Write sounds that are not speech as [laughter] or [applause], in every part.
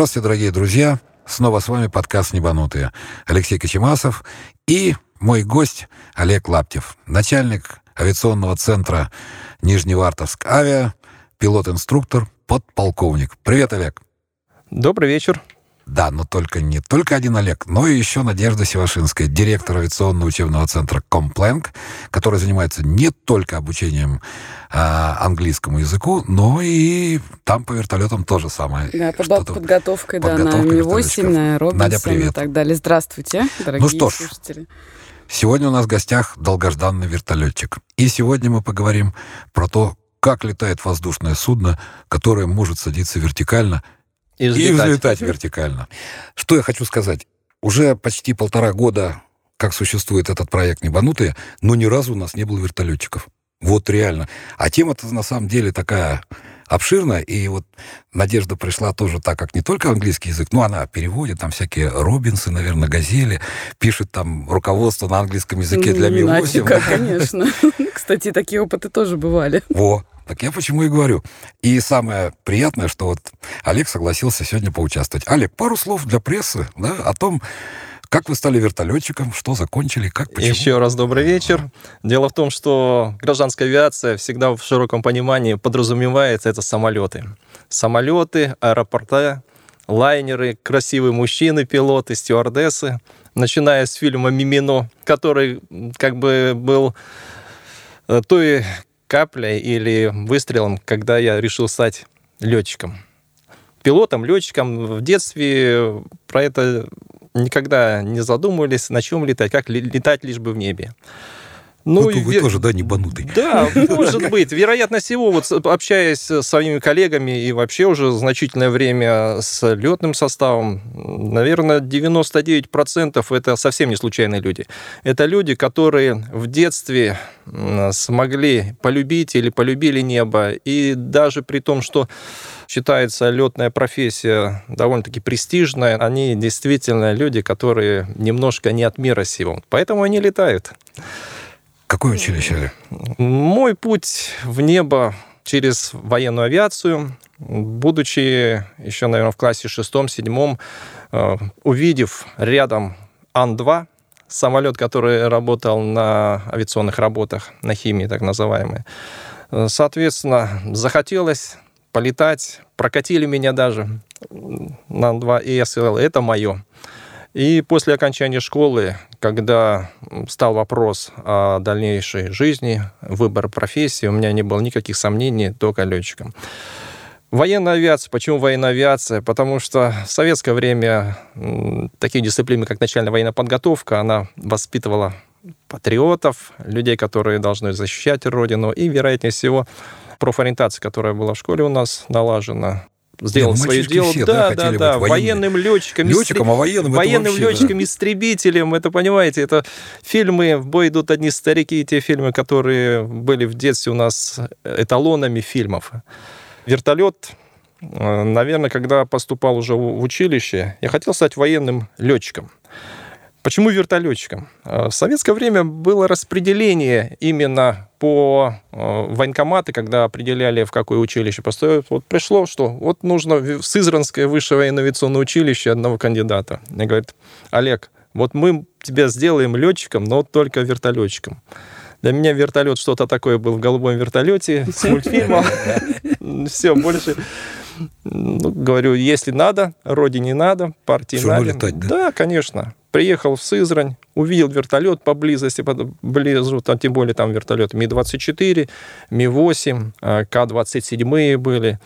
Здравствуйте, дорогие друзья. Снова с вами подкаст «Небанутые». Алексей Кочемасов и мой гость Олег Лаптев, начальник авиационного центра Нижневартовск авиа, пилот-инструктор, подполковник. Привет, Олег. Добрый вечер. Да, но только не только один Олег, но и еще Надежда Севашинская, директор авиационного учебного центра Компленк, который занимается не только обучением а, английскому языку, но и там по вертолетам тоже самое. Да, по подготовкой, да, на Ми-8, на Робинсон Надя, привет. и так далее. Здравствуйте, дорогие Ну что ж, слушатели. Сегодня у нас в гостях долгожданный вертолетчик. И сегодня мы поговорим про то, как летает воздушное судно, которое может садиться вертикально И и взлетать. взлетать вертикально. Что я хочу сказать? Уже почти полтора года, как существует этот проект «Небанутые», но ни разу у нас не было вертолетчиков. Вот реально. А тема-то на самом деле такая обширная, и вот Надежда пришла тоже так, как не только английский язык, но она переводит там всякие Робинсы, наверное, Газели, пишет там руководство на английском языке для Не иначе Ми-8. как, конечно. [laughs] Кстати, такие опыты тоже бывали. Во, так я почему и говорю. И самое приятное, что вот Олег согласился сегодня поучаствовать. Олег, пару слов для прессы да, о том, как вы стали вертолетчиком, что закончили, как, почему. Еще раз добрый вечер. Дело в том, что гражданская авиация всегда в широком понимании подразумевается это самолеты. Самолеты, аэропорта, лайнеры, красивые мужчины, пилоты, стюардессы. Начиная с фильма «Мимино», который как бы был э, той каплей или выстрелом, когда я решил стать летчиком. Пилотом, летчиком в детстве про это никогда не задумывались, на чем летать, как летать лишь бы в небе. Ну, и вы тоже, да, не банутый. Да, может быть. Вероятно всего, вот общаясь с своими коллегами и вообще уже значительное время с летным составом, наверное, 99% это совсем не случайные люди. Это люди, которые в детстве смогли полюбить или полюбили небо, и даже при том, что считается летная профессия довольно-таки престижная, они действительно люди, которые немножко не от мира сего. Поэтому они летают. Какое училище? Мой путь в небо через военную авиацию, будучи еще, наверное, в классе шестом-седьмом, э, увидев рядом Ан-2, самолет, который работал на авиационных работах, на химии так называемой, э, соответственно, захотелось полетать, прокатили меня даже на Ан-2, и я сказал, это мое. И после окончания школы, когда стал вопрос о дальнейшей жизни, выбор профессии, у меня не было никаких сомнений, только летчиком. Военная авиация. Почему военная авиация? Потому что в советское время такие дисциплины, как начальная военная подготовка, она воспитывала патриотов, людей, которые должны защищать Родину, и, вероятнее всего, профориентация, которая была в школе у нас налажена, сделал ну, свое дело. все, да, да, да, военными. военным летчиком. Летчиком, а военным военным вообще, да. летчиком, истребителем. Это, понимаете, это фильмы «В бой идут одни старики», те фильмы, которые были в детстве у нас эталонами фильмов. Вертолет, э, наверное, когда поступал уже в училище, я хотел стать военным летчиком. Почему вертолетчиком? Э, В советское время было распределение именно по э, военкоматы, когда определяли, в какое училище поступить. Вот пришло, что вот нужно в Сызранское высшее военно-авиационное училище одного кандидата. Мне говорят, Олег, вот мы тебя сделаем летчиком, но только вертолетчиком. Для меня вертолет что-то такое был в голубом вертолете с мультфильма. [laughs] Все, больше... Ну, говорю, если надо, родине надо, партии надо. летать, да? Да, конечно. Приехал в Сызрань, увидел вертолет поблизости, под- близу, там, тем более там вертолеты Ми-24, Ми-8, э, К-27 были.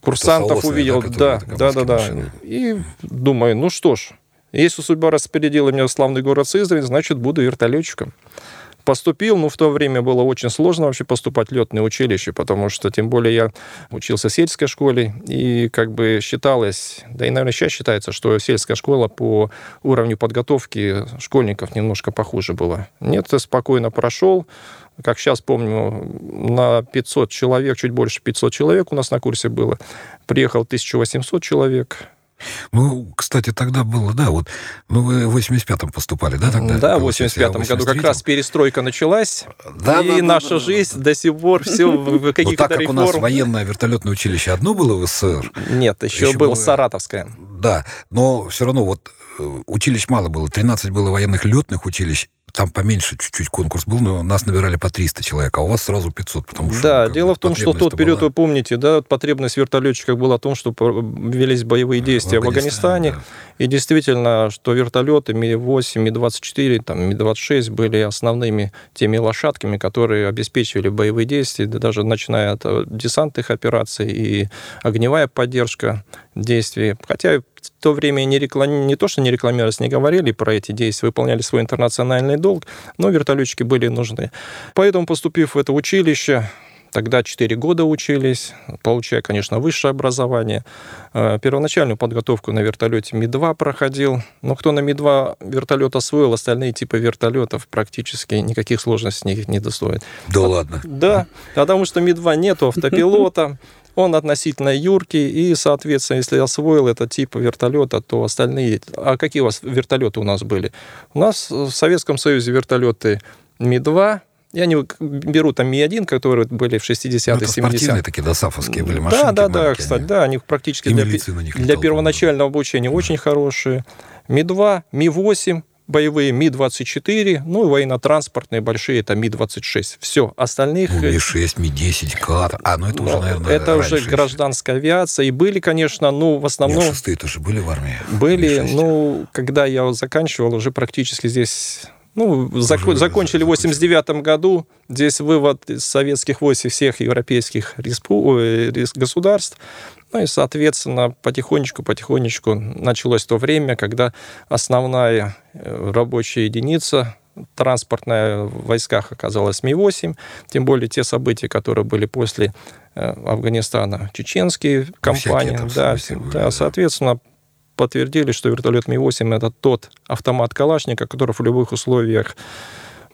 Курсантов увидел, да, да, да, да. машины. И думаю, ну что ж, если судьба распорядила меня в славный город Сызрань, значит, буду вертолетчиком. Поступил, но в то время было очень сложно вообще поступать в летное училище, потому что, тем более, я учился в сельской школе, и как бы считалось, да и, наверное, сейчас считается, что сельская школа по уровню подготовки школьников немножко похуже была. Нет, я спокойно прошел, как сейчас помню, на 500 человек, чуть больше 500 человек у нас на курсе было. Приехал 1800 человек, Ну, кстати, тогда было, да, вот, ну, вы в 85-м поступали, да, тогда? Да, в 85-м году как раз перестройка началась, Да, и да, наша да, жизнь да. до сих пор все в [laughs] каких-то так как у нас военное вертолетное училище одно было в СССР, Нет, еще, Еще было было- Саратовское. да, но все равно вот э, училищ мало было, 13 было военных летных училищ, там поменьше чуть-чуть конкурс был, но нас набирали по 300 человек, а у вас сразу 500, потому что... Да, ну, дело в том, что в тот период, была. вы помните, да, потребность в вертолетчиках была о том, что велись боевые действия в Афганистане, да. и действительно, что вертолеты Ми-8, Ми-24, там, Ми-26 были основными теми лошадками, которые обеспечивали боевые действия, да даже начиная от э, десантных операций и огневая поддержка действий. Хотя в то время не, реклам... не то, что не рекламировались, не говорили про эти действия, выполняли свой интернациональный долг, но вертолетчики были нужны. Поэтому, поступив в это училище, Тогда 4 года учились, получая, конечно, высшее образование. Э, Первоначальную подготовку на вертолете Ми-2 проходил. Но кто на Ми-2 вертолет освоил, остальные типы вертолетов практически никаких сложностей не, не достоят. Да ладно. Да, потому что Ми-2 нету автопилота, [laughs] он относительно юркий, и, соответственно, если освоил этот тип вертолета, то остальные... А какие у вас вертолеты у нас были? У нас в Советском Союзе вертолеты Ми-2, я не беру там Ми-1, которые были в 60-е, Ну, это спортивные 70-е. такие досафовские были машинки. Да, да, да, кстати, они. да, они практически И для, для первоначального обучения очень хорошие. Ми-2, Ми-8, боевые Ми-24, ну и военно-транспортные большие, это Ми-26. Все, остальных... Ну, э, Ми-6, Ми-10, КАТ. А, ну это уже, наверное, это уже раньше гражданская авиация. И были, конечно, ну, в основном... Нет, шестые тоже были в армии. Были, Ми-6. ну, когда я заканчивал, уже практически здесь... Ну, Уже закончили в закончили. 89 году. Здесь вывод из советских войск всех европейских респу- рес- государств. Ну и, соответственно, потихонечку-потихонечку началось то время, когда основная э, рабочая единица транспортная в войсках оказалась Ми-8, тем более те события, которые были после э, Афганистана, чеченские да, были, да, да. соответственно, подтвердили, что вертолет Ми-8 это тот автомат Калашника, который в любых условиях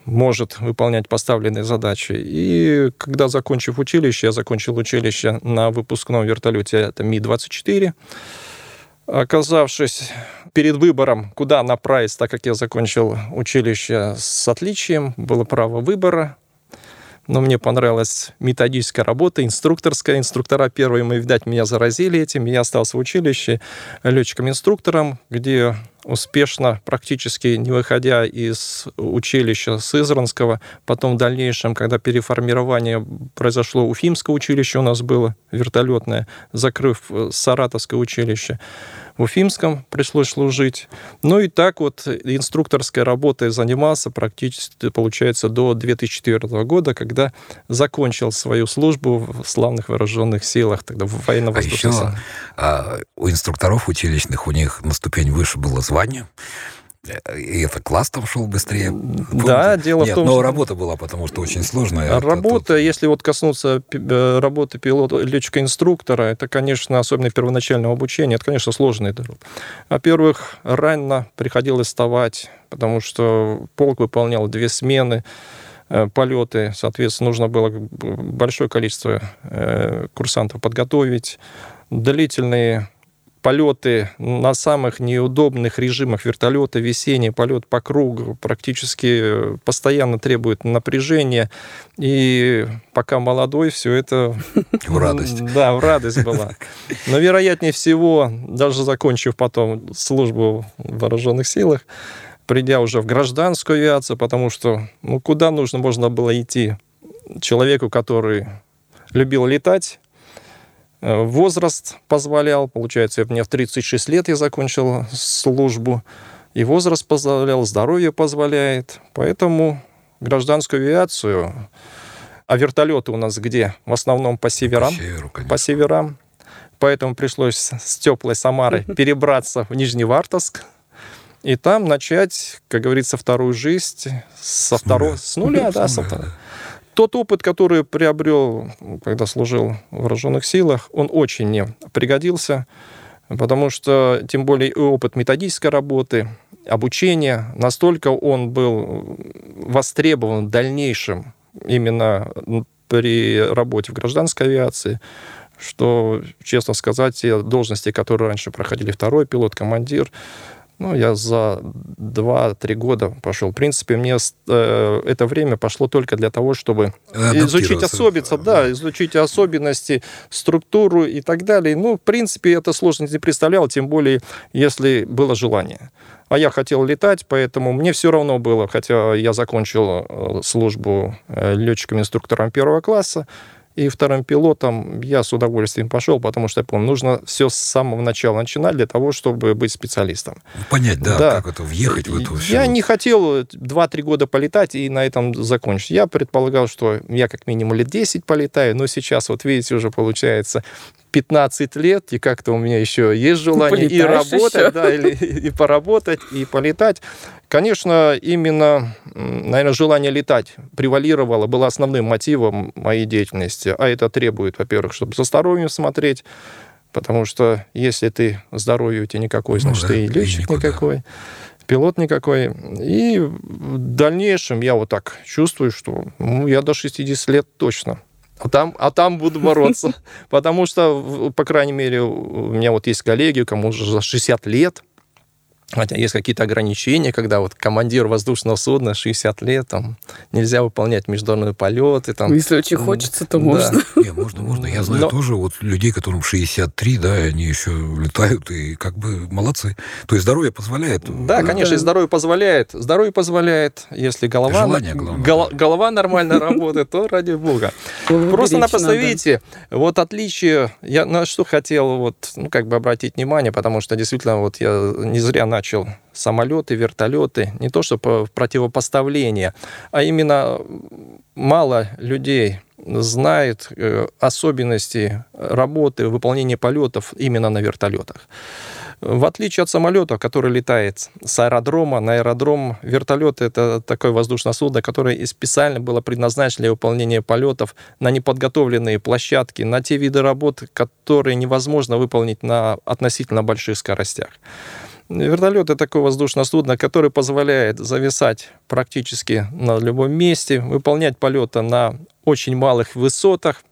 может выполнять поставленные задачи. И когда, закончив училище, я закончил училище на выпускном вертолете, это Ми-24, оказавшись перед выбором, куда направить, так как я закончил училище с отличием, было право выбора, но мне понравилась методическая работа, инструкторская. Инструктора первые, мы, видать, меня заразили этим. Я остался в училище летчиком-инструктором, где успешно, практически не выходя из училища Сызранского, потом в дальнейшем, когда переформирование произошло, Уфимское училище у нас было, вертолетное, закрыв э, Саратовское училище, в Уфимском пришлось служить. Ну и так вот инструкторской работой занимался практически, получается, до 2004 года, когда закончил свою службу в славных вооруженных силах, тогда в А военно-воздушных еще силах. а, у инструкторов училищных у них на ступень выше было Э, И это класс там шел быстрее. Да, Помните? дело в Нет, том, но что- работа была, потому что очень сложная. Это Работа, если вот коснуться э, работы пилота, летчика-инструктора, это, конечно, особенно первоначального обучения, это, конечно, сложный труд. Во-первых, рано приходилось вставать, потому что полк выполнял две смены, э, полеты, соответственно, нужно было большое количество э, курсантов подготовить, длительные полеты на самых неудобных режимах вертолета, весенний полет по кругу практически постоянно требует напряжения. И пока молодой, все это... В радость. [laughs] Да, в радость была. Но, вероятнее всего, даже закончив потом службу в вооруженных силах, придя уже в гражданскую авиацию, потому что ну, куда нужно можно было идти человеку, который любил летать, Э, Возраст позволял, получается, мне в 36 лет я закончил службу, и возраст позволял, здоровье позволяет, поэтому гражданскую авиацию, а вертолеты у нас где? В основном по северам, По северу, конечно. по северам, поэтому пришлось с теплой Самары [laughs] перебраться в Нижневартовск, и там начать, как говорится, вторую жизнь со С второго, нуля. с нуля, да, С со нуля, да. Тот опыт, который приобрел, когда служил в вооруженных силах, он очень мне пригодился, потому что, тем более, и опыт методической работы, обучения, настолько он был востребован в дальнейшем именно при работе в гражданской авиации, что, честно сказать, те должности, которые раньше проходили второй пилот, командир, ну, я за 2-3 года пошел. В принципе, мне э, это время пошло только для того, чтобы изучить особенности, да, изучить особенности, структуру и так далее. Ну, в принципе, это сложность не представлял, тем более, если было желание. А я хотел летать, поэтому мне все равно было, хотя я закончил э, службу э, летчиком-инструктором первого класса, и вторым пилотом я с удовольствием пошел, потому что я помню, нужно все с самого начала начинать для того, чтобы быть специалистом. Понять, да, да. как это, въехать в эту Я не хотел 2-3 года полетать и на этом закончить. Я предполагал, что я как минимум лет 10 полетаю, но сейчас, вот видите, уже получается 15 лет, и как-то у меня еще есть желание и работать, еще. да, или, и поработать, и полетать. Конечно, именно, наверное, желание летать превалировало, было основным мотивом моей деятельности. А это требует, во-первых, чтобы за здоровьем смотреть, потому что если ты здоровье у тебя никакой, ну значит, ну, да, ты и летчик никакой пилот никакой. И в дальнейшем я вот так чувствую, что ну, я до 60 лет точно а там, а там буду бороться. [laughs] Потому что, по крайней мере, у меня вот есть коллеги, кому уже за 60 лет, Хотя есть какие-то ограничения, когда вот командир воздушного судна 60 лет, там, нельзя выполнять международные полеты. Там. Если очень хочется, то да. можно. Не, можно, можно. Я знаю Но... тоже вот людей, которым 63, да, они еще летают, и как бы молодцы. То есть здоровье позволяет. Да, конечно, да. здоровье позволяет. Здоровье позволяет, если голова, Желание, главное, гол, да. голова нормально [laughs] работает, то ради бога. Просто-напросто, видите, вот отличие, я на что хотел вот, ну, как бы обратить внимание, потому что действительно вот я не зря на начал самолеты, вертолеты, не то что по противопоставление, а именно мало людей знает э, особенности работы, выполнения полетов именно на вертолетах. В отличие от самолета, который летает с аэродрома на аэродром, вертолет — это такое воздушное судно, которое специально было предназначено для выполнения полетов на неподготовленные площадки, на те виды работ, которые невозможно выполнить на относительно больших скоростях. Вертолет — это такое воздушное судно, которое позволяет зависать практически на любом месте, выполнять полеты на очень малых высотах,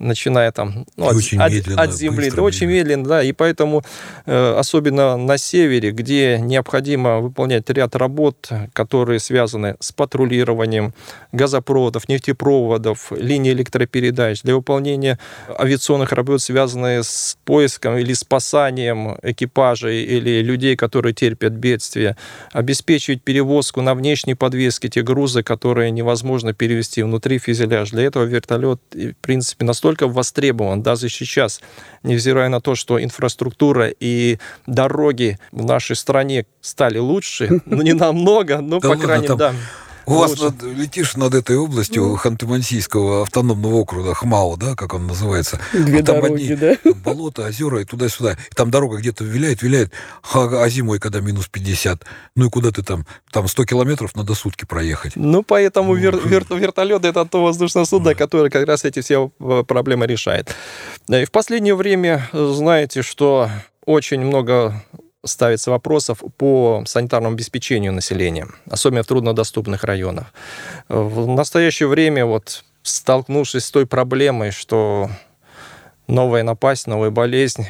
начиная там ну, от, от, от земли, да, очень медленно, да, и поэтому э, особенно на севере, где необходимо выполнять ряд работ, которые связаны с патрулированием газопроводов, нефтепроводов, линий электропередач, для выполнения авиационных работ, связанных с поиском или спасанием экипажей или людей, которые терпят бедствие, обеспечивать перевозку на внешней подвеске те грузы, которые невозможно перевести внутри фюзеляж. Для этого вертолет, в принципе, настолько настолько востребован даже сейчас, невзирая на то, что инфраструктура и дороги в нашей стране стали лучше, [laughs] ну не намного, но по крайней мере, да. У вас над, летишь над этой областью ну. Ханты-Мансийского автономного округа, Хмао, да, как он называется. [laughs] Две а там дороги, одни да? [laughs] Там болото, озера и туда-сюда. И там дорога где-то виляет, виляет, а, а зимой, когда минус 50, ну и куда ты там? Там 100 километров надо сутки проехать. Ну, поэтому вер, вер, вертолет это то воздушное судно, которое как раз эти все э, проблемы решает. И в последнее время знаете, что очень много ставится вопросов по санитарному обеспечению населения, особенно в труднодоступных районах. В настоящее время, вот, столкнувшись с той проблемой, что новая напасть, новая болезнь,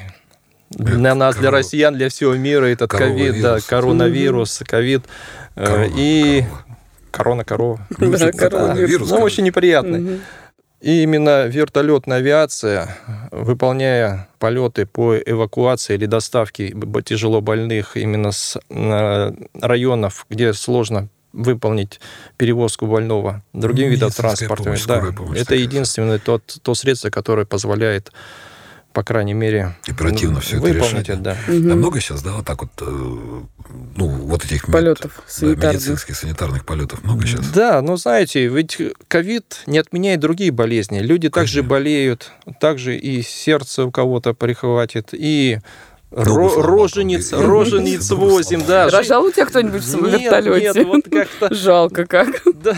для нас, для россиян, для всего мира этот ковид, да, коронавирус, ковид э, и корона корова. Да, коронавирус. Ну, очень неприятный. И именно вертолетная авиация, выполняя полеты по эвакуации или доставке тяжело больных именно с районов, где сложно выполнить перевозку больного другим ну, видом транспорта. Помощь, да, это единственное то, то средство, которое позволяет по крайней мере, оперативно ну, все это решать. Это, да. Угу. А много сейчас, да, вот так вот, э, ну, вот этих полетов, мед, да, медицинских, санитарных полетов много сейчас. Да, но знаете, ведь ковид не отменяет другие болезни. Люди Конечно. также болеют, также и сердце у кого-то прихватит, и Ро- рожениц, рожениц 8, да. Рожал у тебя кто-нибудь в вертолете? Нет, вот как-то... [laughs] Жалко как. [laughs] Да.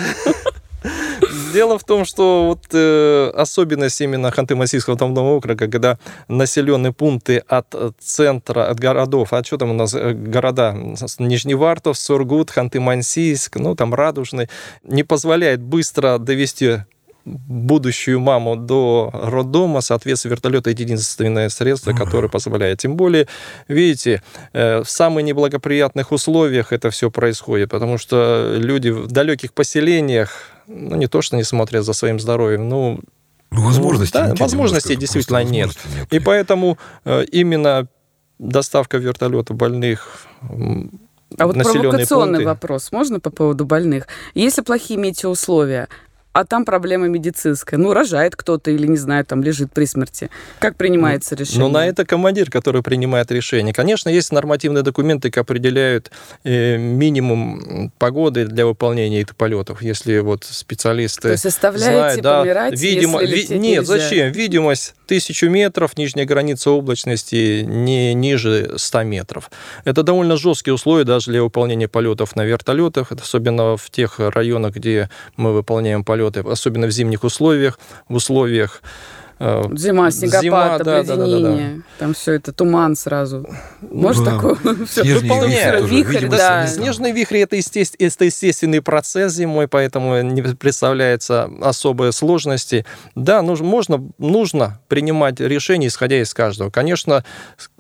Дело в том, что вот э, особенность именно Ханты-Мансийского автономного округа, когда населенные пункты от центра, от городов, а что там у нас э, города, Нижневартов, Сургут, Ханты-Мансийск, ну там Радужный, не позволяет быстро довести будущую маму до роддома, соответственно, вертолет это единственное средство, которое позволяет. Тем более, видите, э, в самых неблагоприятных условиях это все происходит, потому что люди в далеких поселениях, ну, не то, что не смотрят за своим здоровьем, ну, Ну, возможностей да, нет возможностей действительно нет. нет. И поэтому э, именно доставка вертолета больных А вот провокационный пункты. вопрос можно по поводу больных? Если плохие метеоусловия, а там проблема медицинская, ну, рожает кто-то или, не знаю, там лежит при смерти, как принимается решение? Но на это командир, который принимает решение. Конечно, есть нормативные документы, которые определяют э, минимум погоды для выполнения этих полетов. Если вот специалисты То есть оставляете знают, да, помирать, видимо, если ви- нет, нельзя? зачем? Видимость тысячу метров, нижняя граница облачности не ниже 100 метров. Это довольно жесткие условия даже для выполнения полетов на вертолетах, особенно в тех районах, где мы выполняем полеты, особенно в зимних условиях, в условиях Зима, снегопад, Зима, да, да, да, да, да. обледенение, там все это, туман сразу. Может Да. такое? [laughs] Тоже, Вихрь, да. Снежные вихри это, это естественный процесс зимой, поэтому не представляется особой сложности. Да, нужно, можно, нужно принимать решения, исходя из каждого. Конечно,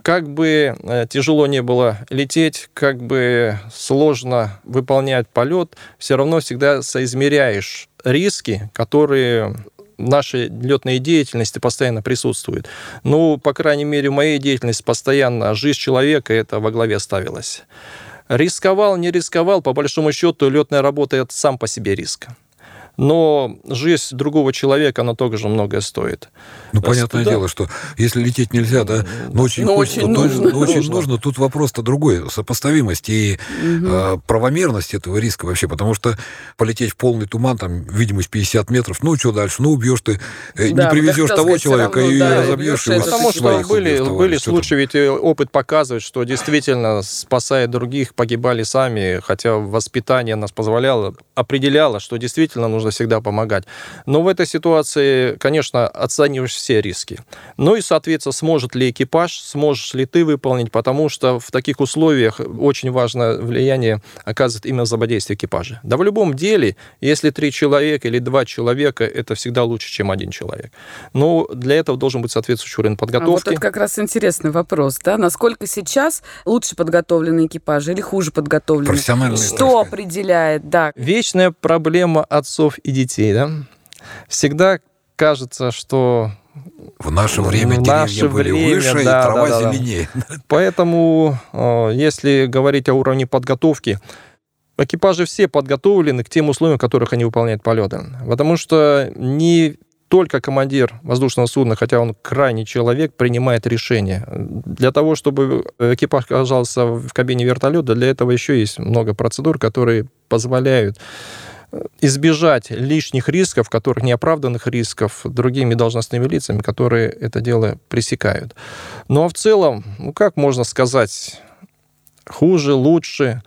как бы э, тяжело не было лететь, как бы сложно выполнять полет, все равно всегда соизмеряешь риски, которые нашей летной деятельности постоянно присутствуют. Ну, по крайней мере, в моей деятельности постоянно жизнь человека это во главе ставилась. Рисковал, не рисковал, по большому счету, летная работа это сам по себе риск. Но жизнь другого человека, она тоже многое стоит. Ну, понятное Да. дело, что если лететь нельзя, да, но очень Но хочется, очень то- нужно. но очень Нужно. нужно. Тут вопрос-то другой, сопоставимость и э, правомерность этого риска вообще, потому что полететь в полный туман, там, видимость 50 метров, ну, что дальше? Ну, убьешь ты, э, не Да, привезешь того сказать, человека равно, и да, разобьешь его. Потому что были, убьешь, были случаи, ведь э, опыт показывает, что действительно, спасая других, погибали сами, хотя воспитание нас позволяло, определяло, что действительно нужно всегда помогать. Но в этой ситуации, конечно, оцениваешь все риски. Ну и, соответственно, сможет ли экипаж, сможешь ли ты выполнить, потому что в таких условиях очень важное влияние оказывает именно взаимодействие экипажа. Да в любом деле, если три человека или два человека, это всегда лучше, чем один человек. Но для этого должен быть соответствующий уровень А вот подготовки. это как раз интересный вопрос, да? Насколько сейчас лучше подготовлены экипажи или хуже подготовлены? Что определяет, да? Вечная проблема отцов и детей, да? Всегда кажется, что В наше время В деревья наше были время, выше, да, и трава да, да, зеленее. [laughs] Поэтому, э, если говорить о уровне подготовки, экипажи все подготовлены к тем условиям, в которых они выполняют полеты. Потому что не только командир воздушного судна, хотя он крайний человек, принимает решение. Для того, чтобы экипаж оказался в кабине вертолета, для этого еще есть много процедур, которые позволяют избежать лишних рисков, которых неоправданных рисков другими должностными лицами, которые это дело пресекают. Ну а в целом, ну как можно сказать, хуже, лучше.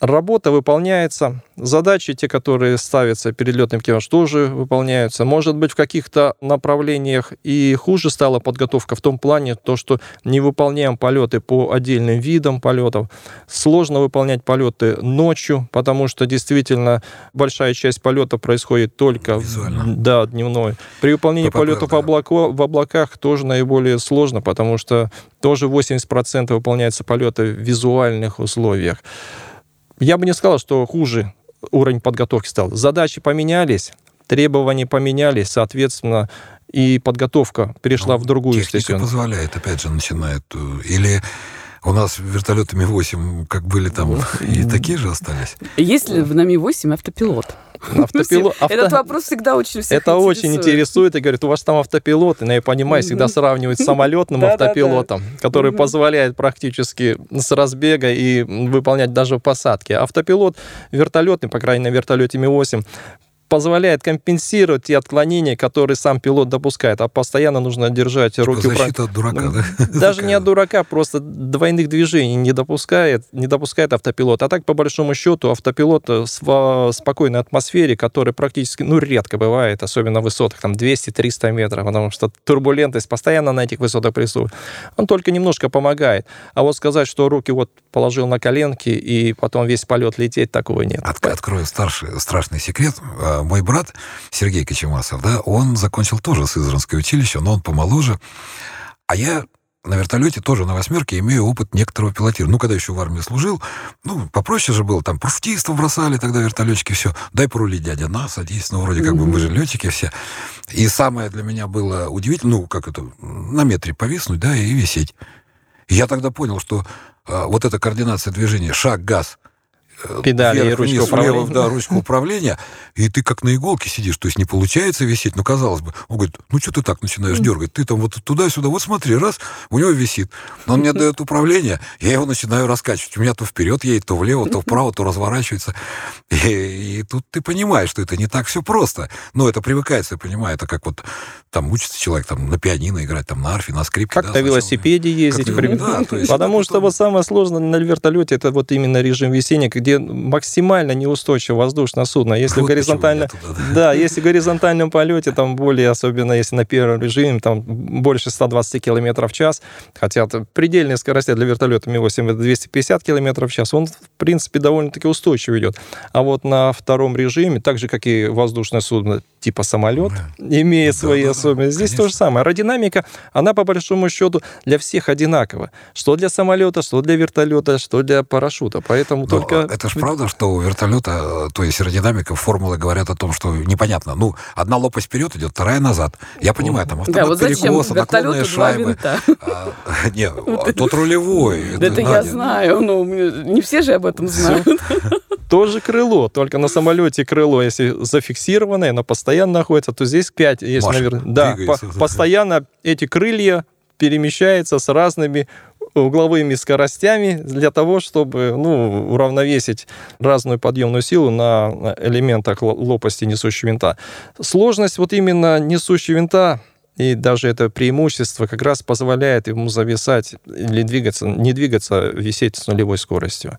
Работа выполняется, задачи, те, которые ставятся перед летным экипажем, тоже выполняются. Может быть, в каких-то направлениях и хуже стала подготовка в том плане, то, что не выполняем полеты по отдельным видам полетов. Сложно выполнять полеты ночью, потому что действительно большая часть полета происходит только Визуально. да, дневной. При выполнении ППП, полетов в, да. облако- в облаках тоже наиболее сложно, потому что тоже 80% выполняются полеты в визуальных условиях. Я бы не сказал, что хуже уровень подготовки стал. Задачи поменялись, требования поменялись, соответственно, и подготовка перешла Ну, в другую Техника позволяет, опять же, начинает. э, Или у нас вертолеты Ми-8, как были там, и такие же остались. Есть ли в Нами-8 автопилот? Автопилот- Ну, Этот авто- вопрос всегда очень всех Это очень интересует. интересует и говорит, у вас там автопилот, и, ну, я понимаю, всегда сравнивают с самолетным [laughs] автопилотом, который позволяет практически с разбега и выполнять даже посадки. Автопилот вертолетный, по крайней мере, на вертолете Ми-8, позволяет компенсировать те отклонения, которые сам пилот допускает, а постоянно нужно держать Типа руки... защита от дурака, Ну, да? [laughs] Даже не от дурака, просто двойных движений не допускает, не допускает автопилот. А так, по большому счету, автопилот э, в спокойной атмосфере, которая практически, ну, редко бывает, особенно в высотах, там, 200-300 метров, потому что турбулентность постоянно на этих высотах присутствует. Он только немножко помогает. А вот сказать, что руки вот положил на коленки и потом весь полет лететь, такого нет. От- Открою старший, страшный секрет. А, мой брат Сергей Кочемасов, да, он закончил тоже Сызранское училище, но он помоложе. А я на вертолете тоже на восьмерке имею опыт некоторого пилотирования. Ну, когда еще в армии служил, ну, попроще же было, там, парашютистов бросали тогда вертолетчики, все. Дай порулить, дядя, на, садись, ну, вроде как бы мы же летчики все. И самое для меня было удивительно, ну, как это, на метре повиснуть, да, и висеть. я тогда понял, что э, вот эта координация движения, шаг, газ, педали вверх, и ручка вниз, управления. Влево, да, ручка управления, и ты как на иголке сидишь, то есть не получается висеть, ну, казалось бы. Он говорит, ну, что ты так начинаешь дергать? Ты там вот туда-сюда, вот смотри, раз, у него висит. Но он мне дает управление, я его начинаю раскачивать. У меня то вперед едет, то влево, то вправо, то разворачивается. И, и тут ты понимаешь, что это не так все просто. Но это привыкается, я понимаю, это как вот там учится человек там на пианино играть, там на арфе, на скрипке. Как да, на велосипеде ездить. Как, да, то есть Потому что вот самое сложное на вертолете, это вот именно режим весения, где максимально неустойчиво воздушное судно. Если вот горизонтально, туда, да. да, если в горизонтальном полете, там более, особенно если на первом режиме, там больше 120 км в час, хотя предельная скорость для вертолета Ми-8 это 250 км в час, он, в принципе, довольно-таки устойчиво идет. А вот на втором режиме, так же, как и воздушное судно типа самолет, да. имеет да, свои да, особенности. Здесь конечно. то же самое. Аэродинамика, она по большому счету для всех одинакова. Что для самолета, что для вертолета, что для парашюта. Поэтому Но только... Это же правда, что у вертолета, то есть аэродинамика, формулы говорят о том, что непонятно. Ну, одна лопасть вперед идет, вторая назад. Я понимаю, там автомат [laughs] да, вот перекоса, наклонные шайбы. А, нет, тот рулевой. Это я знаю, но не все же об этом знают. [laughs] Тоже крыло, только на самолете крыло, если зафиксированное, но постоянно находится, то здесь 5 есть, наверное. Да, по- постоянно эти крылья перемещаются с разными угловыми скоростями для того, чтобы ну, уравновесить разную подъемную силу на элементах лопасти несущего винта. Сложность вот именно несущего винта и даже это преимущество как раз позволяет ему зависать или двигаться, не двигаться, висеть с нулевой скоростью.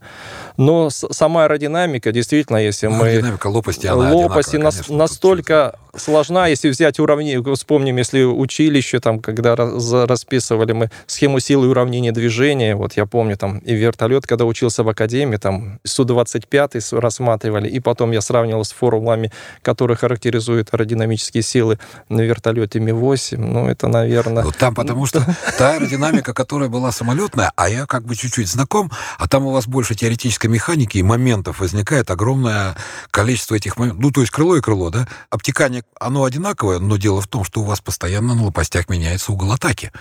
Но сама аэродинамика, действительно, если мы... Аэродинамика лопасти, она Лопасти нас, настолько сложна, если взять уравнение, вспомним, если училище, там, когда расписывали мы схему силы и уравнения движения, вот я помню, там, и вертолет, когда учился в академии, там, Су-25 рассматривали, и потом я сравнивал с формулами, которые характеризуют аэродинамические силы на вертолете Ми-8, ну, это, наверное... Ну, там потому что [laughs] та аэродинамика, которая была самолетная, а я как бы чуть-чуть знаком, а там у вас больше теоретической механики и моментов возникает огромное количество этих моментов. Ну, то есть крыло и крыло, да? Обтекание оно одинаковое, но дело в том, что у вас постоянно на лопастях меняется угол атаки.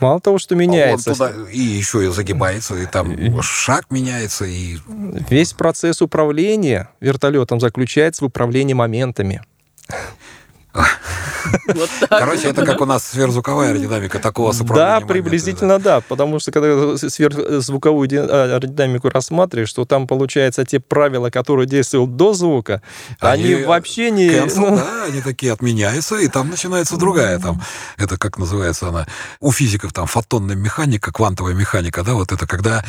Мало того, что меняется. Он туда и еще и загибается, и там шаг меняется. И... Весь процесс управления вертолетом заключается в управлении моментами. [laughs] [laughs] Вот Короче, это как у нас сверхзвуковая аэродинамика, такого Да, приблизительно да, потому что когда сверхзвуковую а, аэродинамику рассматриваешь, что там, получается, те правила, которые действуют до звука, они, вообще не... Cancel, да, они такие отменяются, и там начинается другая, там, это как называется она, у физиков там фотонная механика, квантовая механика, да, вот это когда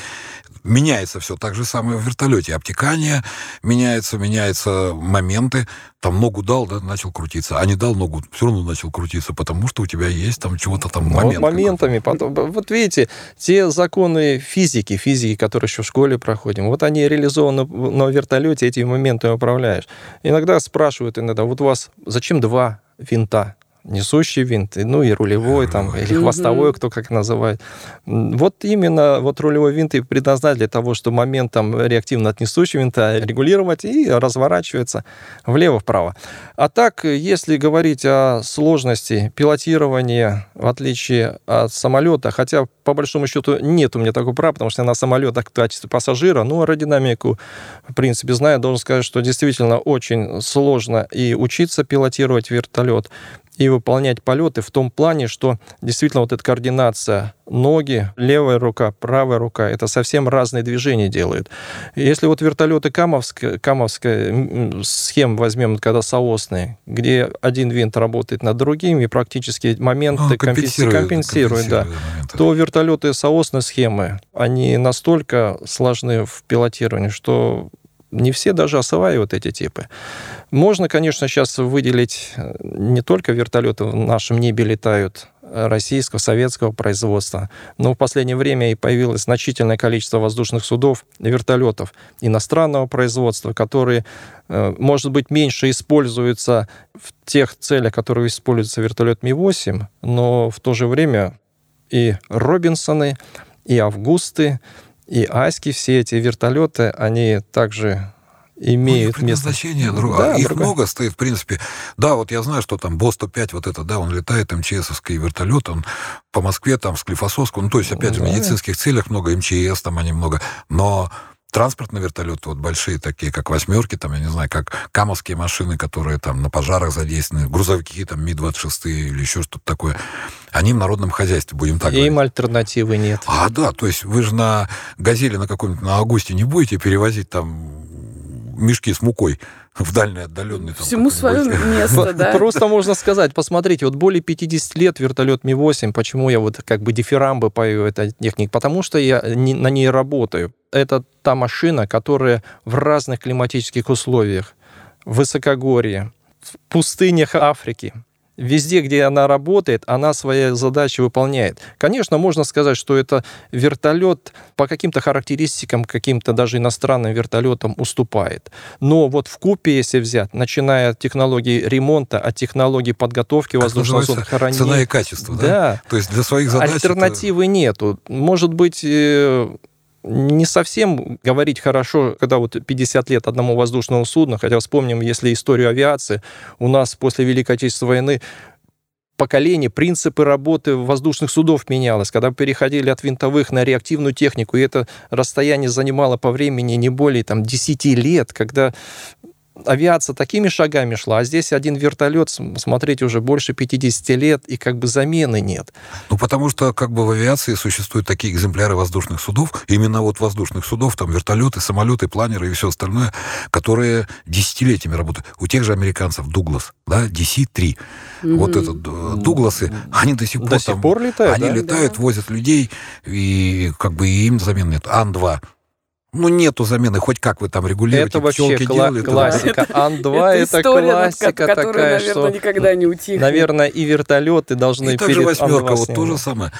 меняется все. Так же самое в вертолете. Обтекание меняется, меняются моменты. Там ногу дал, да, начал крутиться. А не дал ногу, все равно начал крутиться, потому что у тебя есть там чего-то там момент. Вот моментами. Потом, вот видите, те законы физики, физики, которые еще в школе проходим, вот они реализованы на вертолете, этими моментами управляешь. Иногда спрашивают иногда, вот у вас зачем два винта? Несущий винт, ну и рулевой там, или хвостовой, кто как называет. Вот именно вот рулевой винт и предназначен для того, чтобы момент там реактивно от несущего винта регулировать и разворачивается влево-вправо. А так, если говорить о сложности пилотирования, в отличие от самолета, хотя по большому счету нет у меня такого права, потому что я на самолетах в качестве пассажира, ну, аэродинамику, в принципе, знаю, должен сказать, что действительно очень сложно и учиться пилотировать вертолет, и выполнять полеты в том плане, что действительно вот эта координация ноги, левая рука, правая рука, это совсем разные движения делают. Если вот вертолеты Камовская, Камовская схема возьмем, когда соосные, где один винт работает над другим, и практически моменты а, компенсируют, компенсирует, да, то вертолеты соосной схемы, они настолько сложны в пилотировании, что не все даже осваивают эти типы. Можно, конечно, сейчас выделить э, не только вертолеты в нашем небе летают российского, советского производства. Но в последнее время и появилось значительное количество воздушных судов, вертолетов иностранного производства, которые, э, может быть, меньше используются в тех целях, которые используется вертолет Ми-8, но в то же время и Робинсоны, и Августы, и Аськи, все эти вертолеты, они также имеют ну, место. Значение, друг... да, их другое. много стоит, в принципе. Да, вот я знаю, что там Бо-105, вот это, да, он летает, МЧСовский вертолет, он по Москве, там, Склифосовску, ну, то есть, опять же, в медицинских целях много, МЧС там они много, но транспортные вертолеты, вот большие такие, как восьмерки, там, я не знаю, как камовские машины, которые там на пожарах задействованы, грузовики, там, Ми-26 или еще что-то такое, они в народном хозяйстве, будем так Им говорить. альтернативы нет. А, да, то есть вы же на «Газели» на каком-нибудь, на «Августе» не будете перевозить там мешки с мукой в дальний отдаленный. Там, Всему свое место, да. Просто можно сказать, посмотрите, вот более 50 лет вертолет Ми-8, почему я вот как бы дифирамбы пою этой техники? Потому что я не, на ней работаю. Это та машина, которая в разных климатических условиях, в высокогорье, в пустынях Африки, везде, где она работает, она свои задачи выполняет. Конечно, можно сказать, что это вертолет по каким-то характеристикам, каким-то даже иностранным вертолетам уступает. Но вот в купе, если взять, начиная от технологии ремонта, от технологии подготовки воздушного судна, Цена и качество, да? Да. То есть для своих задач... Альтернативы это... нету. Может быть, э, не совсем говорить хорошо, когда вот 50 лет одному воздушному судну, хотя вспомним, если историю авиации, у нас после Великой Отечественной войны поколение, принципы работы воздушных судов менялось, когда переходили от винтовых на реактивную технику, и это расстояние занимало по времени не более там, 10 лет, когда авиация такими шагами шла, а здесь один вертолет, смотрите, уже больше 50 лет, и как бы замены нет. Ну, потому что как бы в авиации существуют такие экземпляры воздушных судов, именно вот воздушных судов, там вертолеты, самолеты, планеры и все остальное, которые десятилетиями работают. У тех же американцев Дуглас, да, DC-3. Mm-hmm. Вот этот э, Дугласы, они до сих пор, до сих пор летают, они да? летают, да. возят людей, и как бы им замен нет. Ан-2 ну, нету замены, хоть как вы там регулируете. Это вообще кла- делали, классика. Ан-2 [laughs] это, это классика которая, такая, наверное, что... никогда не утихнет. Наверное, и вертолеты должны и перед восьмерка, вот то же самое.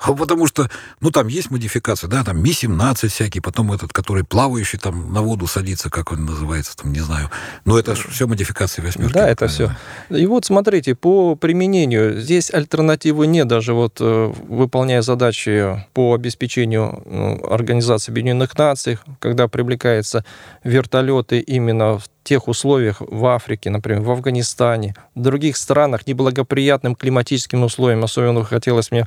А потому что, ну, там есть модификации, да, там Ми-17 всякий, потом этот, который плавающий там на воду садится, как он называется, там, не знаю. Но это все модификации восьмерки. Да, это все. И вот смотрите, по применению здесь альтернативы нет, даже вот э, выполняя задачи по обеспечению ну, Организации Объединенных Наций, когда привлекаются вертолеты именно в тех условиях в Африке, например, в Афганистане, в других странах, неблагоприятным климатическим условиям, особенно хотелось мне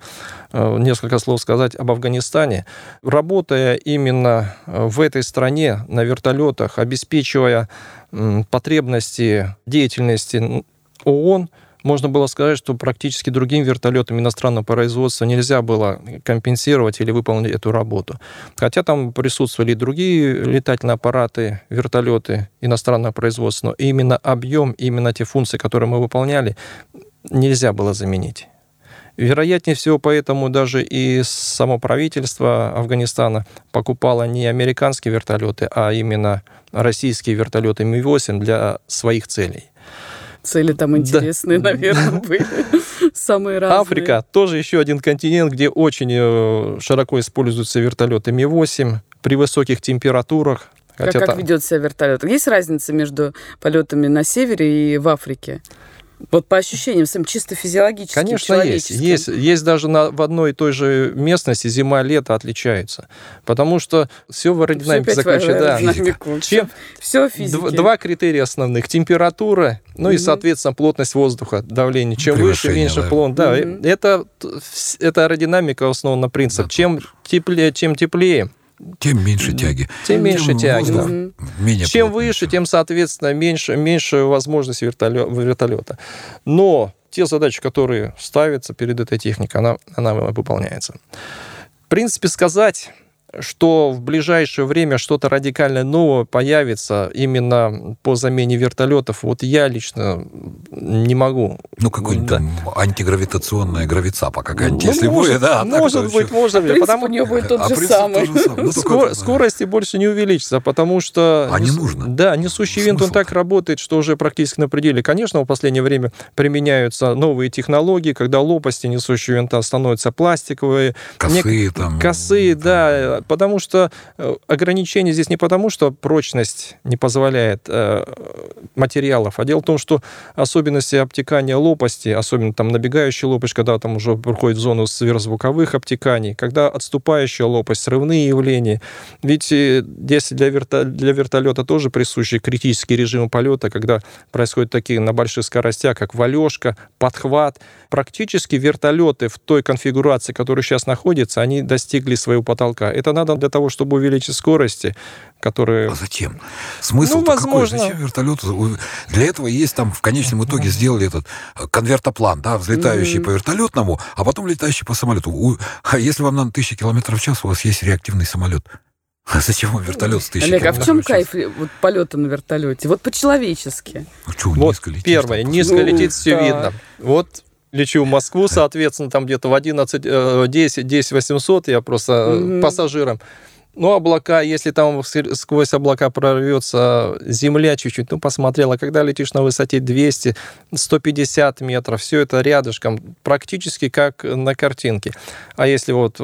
э, несколько слов сказать об Афганистане, работая именно э, в этой стране на вертолетах, обеспечивая потребности деятельности ООН, можно было сказать, что практически другим вертолетам иностранного производства нельзя было компенсировать или выполнить эту работу. Хотя там присутствовали и другие летательные аппараты, вертолеты иностранного производства, но именно объем, именно те функции, которые мы выполняли, нельзя было заменить. Вероятнее всего, поэтому даже и само правительство Афганистана покупало не американские вертолеты, а именно российские вертолеты Ми-8 для своих целей. Цели там интересные, [laughs] да. наверное, были. Самые разные. Африка тоже еще один континент, где очень э, широко используются вертолеты Ми-8 при высоких температурах. Хотя как, как ведет себя вертолет? Есть разница между полетами на севере и в Африке? Вот по ощущениям, своим чисто физиологическим, Конечно, есть. Есть, есть даже на, в одной и той же местности зима-лето отличаются. Потому что все в аэродинамике заключается. Да. Чем, все физика. Два критерия основных. Температура, ну угу. и, соответственно, плотность воздуха, давление. Чем выше, меньше да. плон. Да, угу. это, это аэродинамика основана на принцип. Да, чем теплее, чем теплее, тем меньше тяги. Тем меньше тем тяги. Да. Менее Чем выше, тем, соответственно, меньше, меньше возможности вертолета. Но те задачи, которые ставятся перед этой техникой, она, она выполняется. В принципе, сказать что в ближайшее время что-то радикально новое появится именно по замене вертолетов, вот я лично не могу. Ну, какой-нибудь да. антигравитационная гравицапа какая-нибудь, ну, если может, будет, да. Может быть, вообще... может быть, потому... у нее будет тот а же самый. Же самый. Ну, Скор... Скорости больше не увеличится, потому что... А не нужно. Да, несущий Смысл винт, он так работает, что уже практически на пределе. Конечно, в последнее время применяются новые технологии, когда лопасти несущего винта становятся пластиковые. Косые Нек... там. Косые, да, потому что э, ограничение здесь не потому, что прочность не позволяет э, материалов, а дело в том, что особенности обтекания лопасти, особенно там набегающая лопасть, когда там уже проходит в зону сверхзвуковых обтеканий, когда отступающая лопасть, срывные явления. Ведь э, если для, верто... для вертолета тоже присущи критические режимы полета, когда происходят такие на больших скоростях, как валежка, подхват, практически вертолеты в той конфигурации, которая сейчас находится, они достигли своего потолка. Это надо для того, чтобы увеличить скорости, которые... А зачем? Смысл ну, возможно... какой? Зачем вертолету? Для этого есть там в конечном итоге сделали этот э, конвертоплан, да, взлетающий по вертолетному, а потом летающий по самолету. А если вам надо тысячи километров в час, у вас есть реактивный самолет. А зачем вам вертолет с тысячи Олег, а в чем кайф вот, полета на вертолете? Вот по-человечески. Ну, что, вот низко летишь, первое, там, низко ну, летит, все да. видно. Вот лечу в Москву, соответственно, там где-то в 11, 10, 10 800 я просто mm-hmm. пассажиром. Ну, облака, если там сквозь облака прорвется земля чуть-чуть, ну, посмотрел, а когда летишь на высоте 200, 150 метров, все это рядышком, практически как на картинке. А если вот,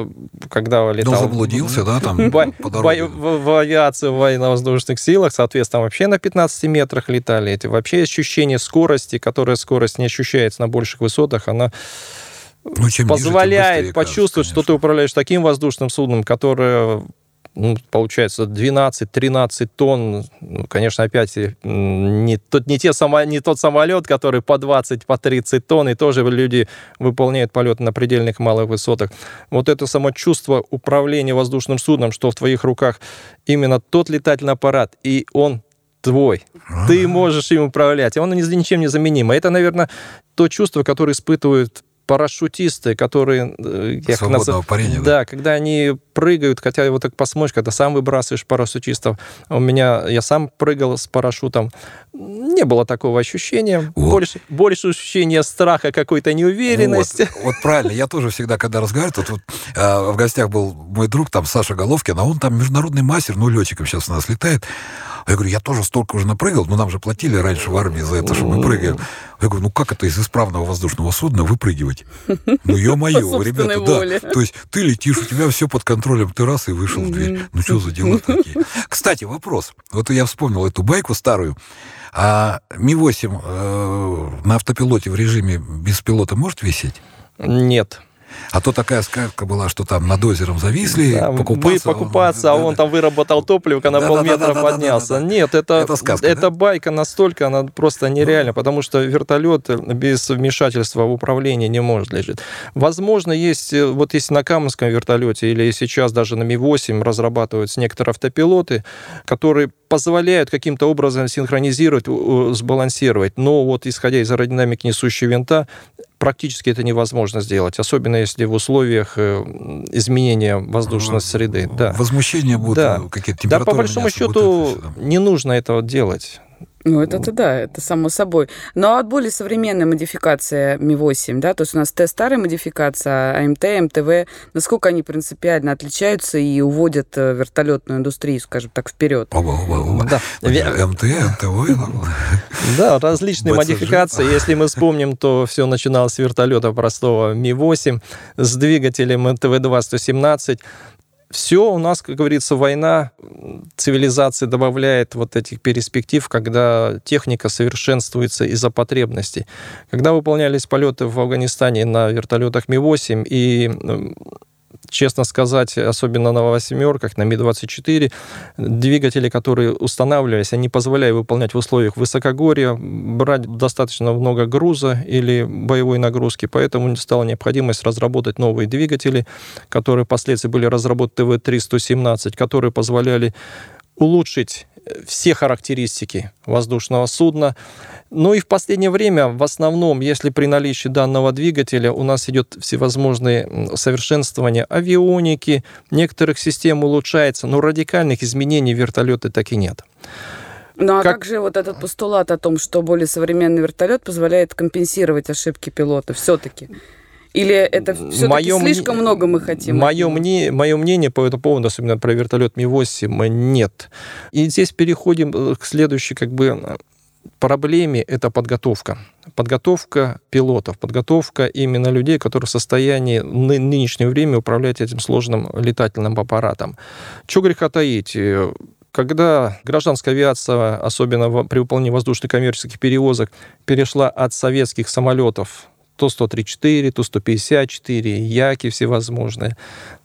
когда летал... Ну, заблудился, да, там [laughs] бо, бо, в, в авиации, в военно-воздушных силах, соответственно, вообще на 15 метрах летали эти. Вообще ощущение скорости, которая скорость не ощущается на больших высотах, она ну, чем позволяет ниже, почувствовать, кажется, что ты управляешь таким воздушным судном, которое ну, получается 12-13 тонн, ну, конечно, опять не, тот, не, те, само, не тот самолет, который по 20, по 30 тонн, и тоже люди выполняют полет на предельных малых высотах. Вот это само чувство управления воздушным судном, что в твоих руках именно тот летательный аппарат, и он твой. А-а-а. Ты можешь им управлять, и он ничем не заменим. Это, наверное, то чувство, которое испытывают парашютисты, которые... Э, я Свободного наз... парения, да? Да, когда они прыгают, хотя вот так посмотришь, когда сам выбрасываешь парашютистов. У меня... Я сам прыгал с парашютом. Не было такого ощущения. Вот. Больше, больше ощущения страха, какой-то неуверенности. Вот, вот правильно. Я тоже всегда, когда разговариваю, тут вот, э, в гостях был мой друг, там, Саша Головкин, а он там международный мастер, ну, летчиком сейчас у нас летает. Я говорю, я тоже столько уже напрыгал, но нам же платили раньше в армии за это, что мы прыгаем. Я говорю, ну как это из исправного воздушного судна выпрыгивать? Ну, ё-моё, ребята, да. То есть ты летишь, у тебя все под контролем, ты раз и вышел в дверь. Ну, что за дела такие? [laughs] Кстати, вопрос. Вот я вспомнил эту байку старую. А Ми-8 э, на автопилоте в режиме без пилота может висеть? Нет. А то такая сказка была, что там над озером зависли, да, покупаться. Вы покупаться, он, а он там выработал топливо, на да, полметра да, да, поднялся. Да, да, да, Нет, это, это, сказка, это да? байка настолько, она просто нереальна, потому что вертолет без вмешательства в управление не может лежать. Возможно, есть, э, вот если на Каменском вертолете или сейчас даже на Ми-8 разрабатываются некоторые автопилоты, которые позволяют каким-то образом синхронизировать, сбалансировать. Но вот исходя из аэродинамики несущего винта, практически это невозможно сделать, особенно если в условиях э, изменения воздушной среды. Да. Возмущения будут, да. какие-то температуры. Да, по большому счету не нужно этого делать. Ну, это, это да, это само собой. Но от более современная модификация Ми-8, да, то есть у нас Т старая модификация, АМТ, МТВ, насколько они принципиально отличаются и уводят э, вертолетную индустрию, скажем так, вперед? Оба, оба, оба. Да. МТ, МТВ. [laughs] Да, различные модификации. Если мы вспомним, то все начиналось с вертолета простого Ми-8 с двигателем МТВ-2-117, все у нас, как говорится, война цивилизации добавляет вот этих перспектив, когда техника совершенствуется из-за потребностей. Когда выполнялись полеты в Афганистане на вертолетах Ми-8 и честно сказать, особенно на восьмерках, на Ми-24, двигатели, которые устанавливались, они позволяют выполнять в условиях высокогорья, брать достаточно много груза или боевой нагрузки, поэтому стала необходимость разработать новые двигатели, которые впоследствии были разработаны ТВ-3-117, которые позволяли улучшить все характеристики воздушного судна. Ну и в последнее время, в основном, если при наличии данного двигателя у нас идет всевозможные совершенствования авионики, некоторых систем улучшается, но радикальных изменений вертолеты так и нет. Ну а как... как же вот этот постулат о том, что более современный вертолет позволяет компенсировать ошибки пилота все-таки? Или это все-таки слишком м... много мы хотим? Мое, мне, мое мнение по этому поводу, особенно про вертолет Ми-8, нет. И здесь переходим э, к следующей как бы проблеме это подготовка. Подготовка пилотов, подготовка именно людей, которые в состоянии в нынешнее время управлять этим сложным летательным аппаратом. Чего греха таить? Э, когда гражданская авиация, особенно при выполнении воздушно-коммерческих перевозок, перешла от советских самолетов Ту-134, Ту-154, Яки всевозможные.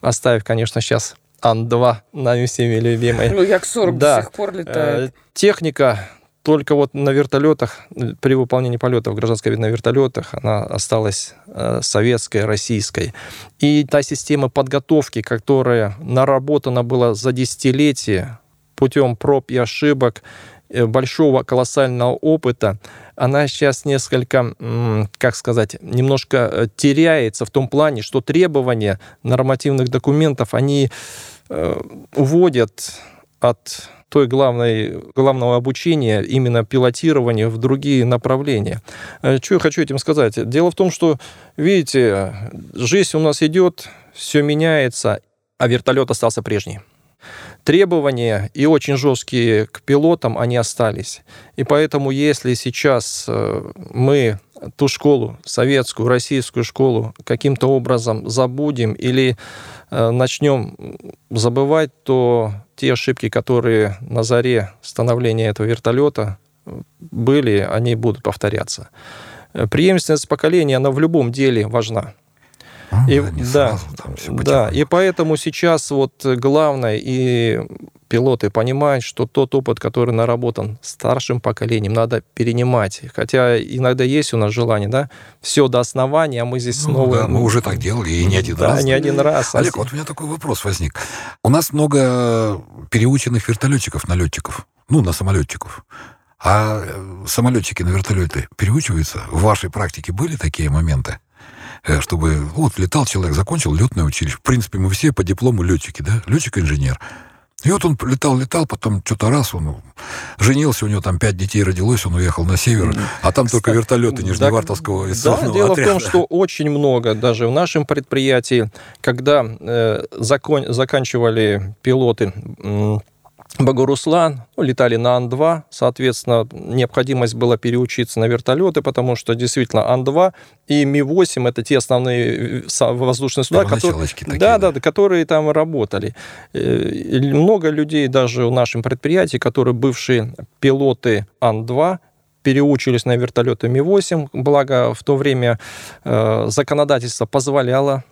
Оставив, конечно, сейчас Ан-2, нами всеми любимый. Ну, Як-40 да. до сих пор летает. Э, техника только вот на вертолетах, при выполнении полетов, гражданской вид на вертолетах, она осталась э, советской, российской. И та система подготовки, которая наработана была за десятилетия путем проб и ошибок, э, большого колоссального опыта, она сейчас несколько, как сказать, немножко э, теряется в том плане, что требования нормативных документов, они э, уводят от той главной, главного обучения, именно пилотирования в другие направления. Э, что я хочу этим сказать? Дело в том, что, видите, жизнь у нас идет, все меняется, а вертолет остался прежний требования и очень жесткие к пилотам, они остались. И поэтому, если сейчас э, мы ту школу, советскую, российскую школу, каким-то образом забудем или э, начнем забывать, то те ошибки, которые на заре становления этого вертолета были, они будут повторяться. Преемственность поколения, она в любом деле важна. Ну, и, да, сразу, да, и поэтому сейчас вот главное, и пилоты понимают, что тот опыт, который наработан старшим поколением, надо перенимать. Хотя иногда есть у нас желание, да, все до основания, а мы здесь ну, снова... Да, мы уже так делали, и не один да, раз. не один раз. Олег, вот у меня такой вопрос возник. У нас много переученных вертолетчиков, налетчиков, ну, на самолетчиков. А э, самолетчики на вертолеты переучиваются? В вашей практике были такие моменты? Э, чтобы... Вот летал человек, закончил летное училище. В принципе, мы все по диплому летчики, да? Летчик-инженер. И вот он летал-летал, потом что-то раз он женился, у него там пять детей родилось, он уехал на север, а там только вертолеты Нижневартовского да, дело отряда. в том, что очень много, даже в нашем предприятии, когда э, закон, заканчивали пилоты Багуруслан, ну, летали на Ан-2, соответственно, необходимость была переучиться на вертолеты, потому что действительно Ан-2 и Ми-8 это те основные э, воздушные суда, которые, такие, да, да, да, которые там работали. Э, много людей даже в нашем предприятии, которые бывшие пилоты Ан-2, переучились на вертолеты Ми-8, благо в то время э, законодательство позволяло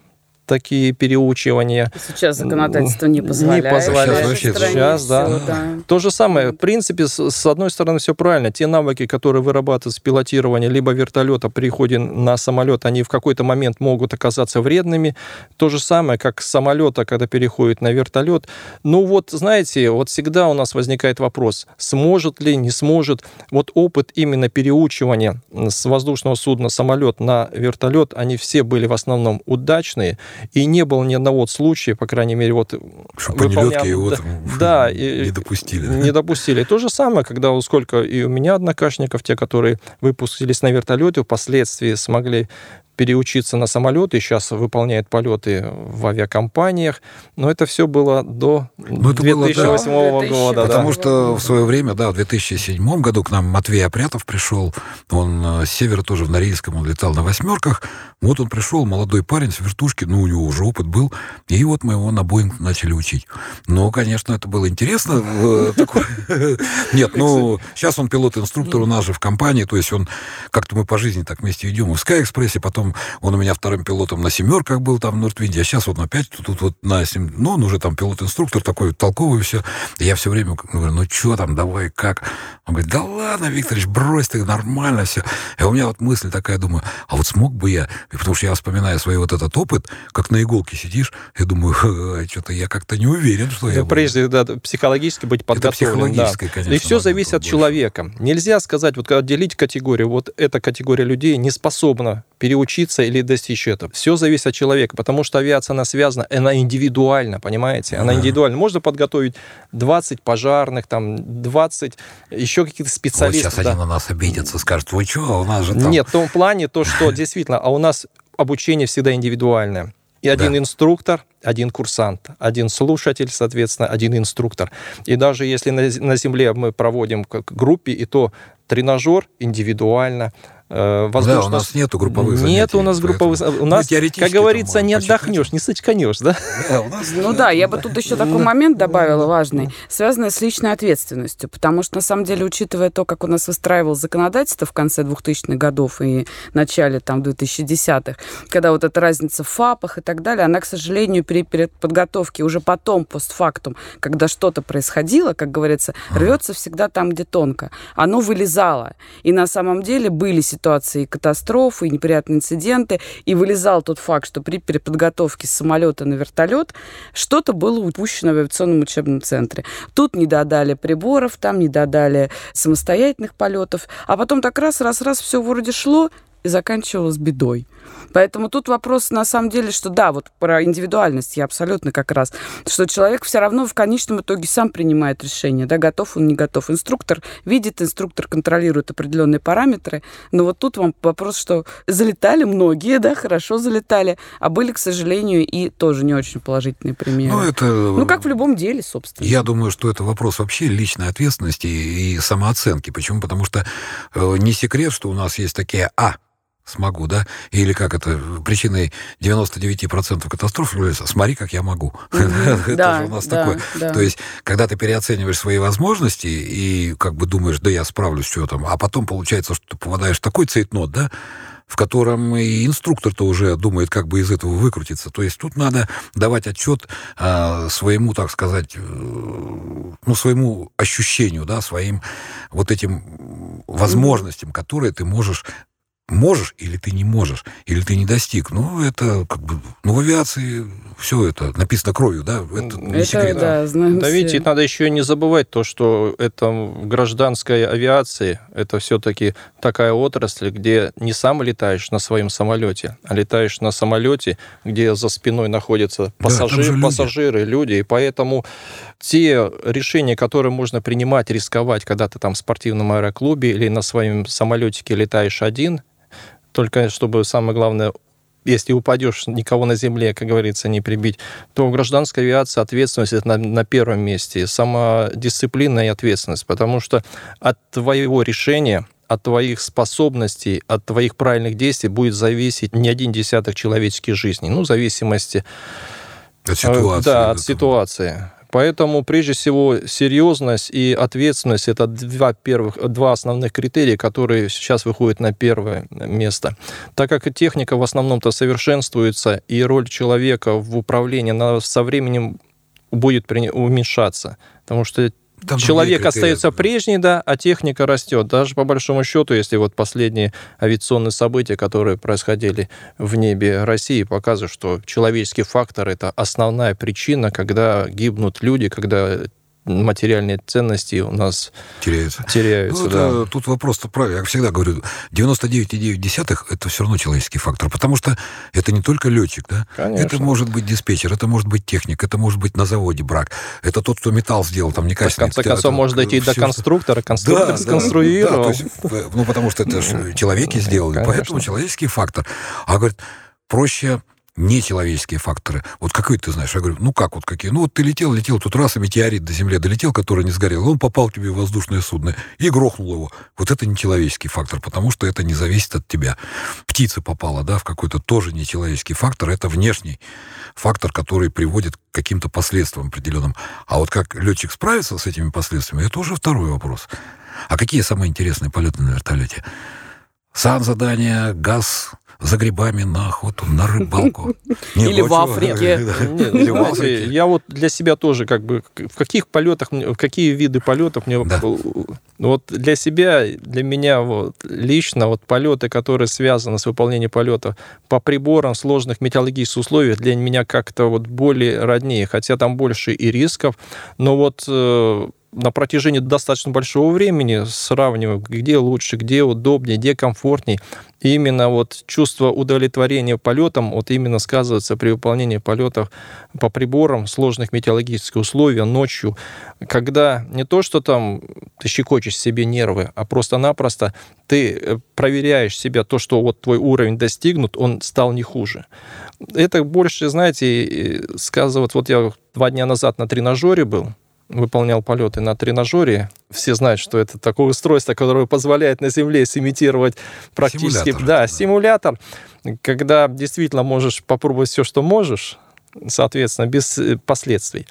такие переучивания. Сейчас законодательство не позволяет. Не позволяет. Сейчас, вообще, сейчас да. Все, да. То же самое. В принципе, с, с одной стороны, все правильно. Те навыки, которые вырабатываются с пилотирования либо вертолета при ходе на самолет, они в какой-то момент могут оказаться вредными. То же самое, как с самолета, когда переходит на вертолет. Ну вот, знаете, вот всегда у нас возникает вопрос, сможет ли, не сможет. Вот опыт именно переучивания с воздушного судна самолет на вертолет, они все были в основном удачные. И не было ни одного случая, по крайней мере, вот... Чтобы выполнял... его да, [laughs] да, не допустили. Не допустили. То же самое, когда сколько и у меня однокашников, те, которые выпустились на вертолете, впоследствии смогли переучиться на самолеты, сейчас выполняет полеты в авиакомпаниях, но это все было до ну, это 2008 было, да, года. Потому да. что в свое время, да, в 2007 году к нам Матвей Опрятов пришел, он э, с севера тоже в Норильском, он летал на восьмерках, вот он пришел, молодой парень с вертушки, ну, у него уже опыт был, и вот мы его на Боинг начали учить. Но, конечно, это было интересно. [laughs] Нет, ну, сейчас он пилот-инструктор у нас же в компании, то есть он, как-то мы по жизни так вместе идем, в Sky Express, потом потом он у меня вторым пилотом на семерках был там в Нортвинде, а сейчас вот опять тут, тут вот на сем... ну, он уже там пилот-инструктор такой толковый все. Я все время говорю, ну что там, давай, как? Он говорит, да ладно, Викторович, брось ты, нормально все. И у меня вот мысль такая, думаю, а вот смог бы я, и потому что я вспоминаю свой вот этот опыт, как на иголке сидишь, я думаю, что-то я как-то не уверен, что я Прежде, да, психологически быть подготовленным. Это да. конечно. И все зависит от человека. Нельзя сказать, вот отделить категорию, вот эта категория людей не способна переучиться или достичь этого. Все зависит от человека, потому что авиация, она связана, она индивидуальна, понимаете? Она индивидуальна. Можно подготовить 20 пожарных, там, 20 еще каких-то специалистов. Вот сейчас да. они на нас обидятся, скажут, вы что, у нас же там... Нет, в том плане то, что [laughs] действительно, а у нас обучение всегда индивидуальное. И один да. инструктор, один курсант, один слушатель, соответственно, один инструктор. И даже если на, на Земле мы проводим как группе, и то тренажер индивидуально, Возможно, э, да, у нас нету групповых занятий. Нет у нас групповых. У нас, ну, как говорится, не отдохнешь, не сочканешь, да? да нас, ну да, я бы тут еще такой момент добавила важный, связанный с личной ответственностью, потому что, на самом деле, учитывая то, как у нас выстраивалось законодательство в конце 2000-х годов и начале там 2010-х, когда вот эта разница в ФАПах и так далее, она, к сожалению, при подготовке уже потом, постфактум, когда что-то происходило, как говорится, рвется всегда там, где тонко. Оно вылезало. И на самом деле были ситуации, ситуации катастрофы, и неприятные инциденты, и вылезал тот факт, что при переподготовке с самолета на вертолет что-то было упущено в авиационном учебном центре. Тут не додали приборов, там не додали самостоятельных полетов, а потом так раз-раз-раз все вроде шло, и заканчивалось бедой. Поэтому тут вопрос на самом деле, что да, вот про индивидуальность я абсолютно как раз, что человек все равно в конечном итоге сам принимает решение, да, готов он, не готов. Инструктор видит, инструктор контролирует определенные параметры, но вот тут вам вопрос, что залетали многие, да, хорошо залетали, а были, к сожалению, и тоже не очень положительные примеры. Ну, это... Ну, как в любом деле, собственно. Я думаю, что это вопрос вообще личной ответственности и самооценки. Почему? Потому что э, не секрет, что у нас есть такие «а», смогу, да? Или как это, причиной 99% катастроф является «смотри, как я могу». [laughs] Это же у нас такое. То есть, когда ты переоцениваешь свои возможности и как бы думаешь, да я справлюсь, что там, а потом получается, что ты попадаешь в такой цейтнот, да, в котором и инструктор-то уже думает, как бы из этого выкрутиться. То есть тут надо давать отчет а, своему, так сказать, э, ну, своему ощущению, да, своим вот этим возможностям, которые ты можешь можешь или ты не можешь, или ты не достиг. Ну, это как бы... Ну, в авиации все это написано кровью, да? Это, не это секрет. Да, знаем да видите, надо еще не забывать то, что это в гражданской авиации, это все-таки такая отрасль, где не сам летаешь на своем самолете, а летаешь на самолете, где за спиной находятся пассажиры, да, пассажиры, люди. люди, и поэтому те решения, которые можно принимать, рисковать, когда ты там в спортивном аэроклубе или на своем самолетике летаешь один, только чтобы самое главное если упадешь, никого на земле, как говорится, не прибить, то в гражданской авиации ответственность это на, на первом месте. Самодисциплина и ответственность, потому что от твоего решения от твоих способностей, от твоих правильных действий будет зависеть не один десяток человеческих жизней. Ну, в зависимости... От ситуации. Да, от ситуации. Поэтому, прежде всего, серьезность и ответственность – это два, первых, два основных критерия, которые сейчас выходят на первое место. Так как техника в основном-то совершенствуется, и роль человека в управлении она со временем будет уменьшаться, потому что там Человек остается прежний, да, а техника растет. Даже по большому счету, если вот последние авиационные события, которые происходили в небе России, показывают, что человеческий фактор это основная причина, когда гибнут люди, когда материальные ценности у нас теряются. теряются ну, да. это, тут вопрос-то правильный. Я всегда говорю, 99,9 это все равно человеческий фактор, потому что это не только летчик, да? Конечно. Это может быть диспетчер, это может быть техник, это может быть на заводе брак, это тот, кто металл сделал там некачественно. В конце концов, это, может дойти все, до конструктора, конструктор да, сконструировал. Да, да, есть, ну, потому что это человеки сделали, Конечно. поэтому человеческий фактор. А говорит, проще нечеловеческие факторы. Вот какой ты знаешь? Я говорю, ну как вот какие? Ну вот ты летел, летел, тут раз и метеорит до Земли долетел, который не сгорел, он попал тебе в воздушное судно и грохнул его. Вот это нечеловеческий фактор, потому что это не зависит от тебя. Птица попала, да, в какой-то тоже нечеловеческий фактор, это внешний фактор, который приводит к каким-то последствиям определенным. А вот как летчик справится с этими последствиями, это уже второй вопрос. А какие самые интересные полеты на вертолете? Сан задания, газ, за грибами на охоту, на рыбалку. Или в Африке. Или в Африке. Я вот для себя тоже как бы в каких полетах, в какие виды полетов мне вот для себя, для меня вот лично вот полеты, которые связаны с выполнением полета по приборам сложных метеорологических условий, для меня как-то вот более роднее, хотя там больше и рисков, но вот э, на протяжении достаточно большого времени сравниваю, где лучше, где удобнее, где комфортнее. И именно вот чувство удовлетворения полетом вот именно сказывается при выполнении полетов по приборам сложных метеорологических условий ночью, когда не то, что там ты щекочешь себе нервы, а просто-напросто ты э, проверяешь себя, то, что вот твой уровень достигнут, он стал не хуже. Это больше, знаете, сказывает, вот я два дня назад на тренажере был, выполнял полеты на тренажере. Все знают, что это такое устройство, которое позволяет на Земле симитировать практически... Симулятор. Да, симулятор, когда действительно можешь попробовать все, что можешь, соответственно, без э, последствий.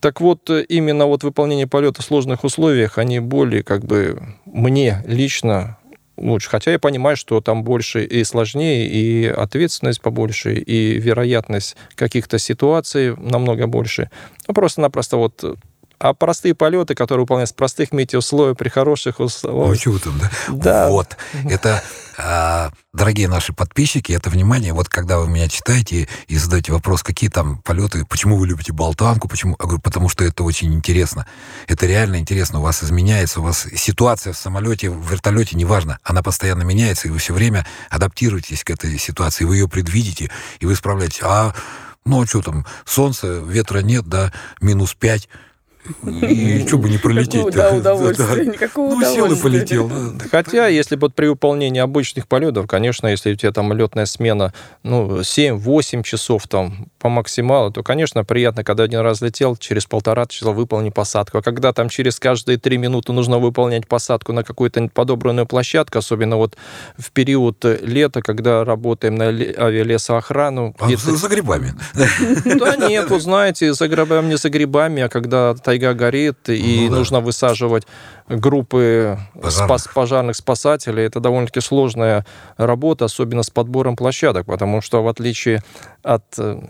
Так вот, именно вот выполнение полета в сложных условиях, они более, как бы, мне лично лучше. Хотя я понимаю, что там больше и сложнее, и ответственность побольше, и вероятность каких-то ситуаций намного больше. Ну, просто-напросто вот а простые полеты, которые выполняются в простых метеоусловиях, при хороших условиях. Ну, там, да? Да. Вот. Это, а, дорогие наши подписчики, это внимание, вот когда вы меня читаете и задаете вопрос, какие там полеты, почему вы любите болтанку, почему? Я говорю, потому что это очень интересно. Это реально интересно. У вас изменяется, у вас ситуация в самолете, в вертолете, неважно, она постоянно меняется, и вы все время адаптируетесь к этой ситуации, вы ее предвидите, и вы справляетесь. А, ну, а что там, солнце, ветра нет, да, минус пять, и что бы не пролететь. Какого удовольствия, никакого Ну, сел и полетел. Хотя, если вот при выполнении обычных полетов, конечно, если у тебя там летная смена, ну, 7-8 часов там по максималу, то, конечно, приятно, когда один раз летел, через полтора часа выполни посадку. А когда там через каждые три минуты нужно выполнять посадку на какую-то подобранную площадку, особенно вот в период лета, когда работаем на авиалесоохрану. А за, грибами. Да нет, вот знаете, за грибами, не за грибами, а когда тайга горит, и Ну да. нужно высаживать группы Пожарных. спас- пожарных спасателей. Это довольно-таки сложная работа, особенно с подбором площадок, потому что в отличие от э,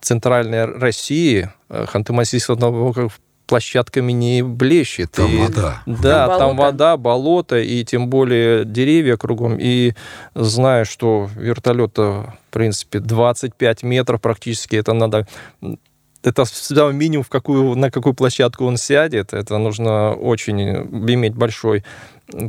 центральной России, э, Ханты-Мансийского округа площадками не блещет. Там И- вода. Да, Там там болото. вода, болото, и тем более деревья кругом. И зная, что вертолета, в принципе, 25 метров практически, это надо это всегда минимум, в какую, на какую площадку он сядет. Это нужно очень иметь большой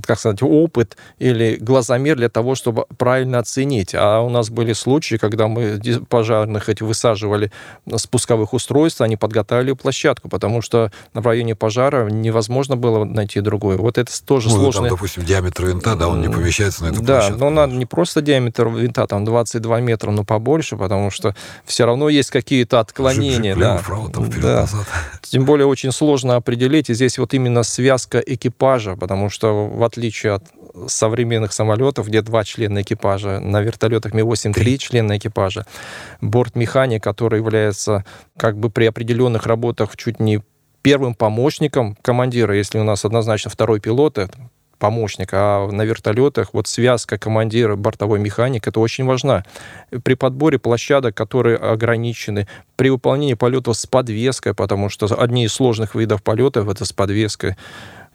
как сказать, опыт или глазомер для того, чтобы правильно оценить. А у нас были случаи, когда мы пожарных эти высаживали с пусковых устройств, они подготовили площадку, потому что на районе пожара невозможно было найти другое. Вот это тоже Ну, сложно. там, допустим, диаметр винта, да, он не помещается на эту Да, площадку. но надо не просто диаметр винта, там 22 метра, но побольше, потому что все равно есть какие-то отклонения. Жип-жип, да. влево, вправо, там, вперед, Да. назад. Тем более очень сложно определить. И здесь вот именно связка экипажа, потому что в отличие от современных самолетов, где два члена экипажа, на вертолетах Ми-8 три члена экипажа, бортмеханик, который является как бы при определенных работах чуть не первым помощником командира, если у нас однозначно второй пилот, это помощник, а на вертолетах вот связка командира, бортовой механик, это очень важна. При подборе площадок, которые ограничены, при выполнении полетов с подвеской, потому что одни из сложных видов полетов это с подвеской,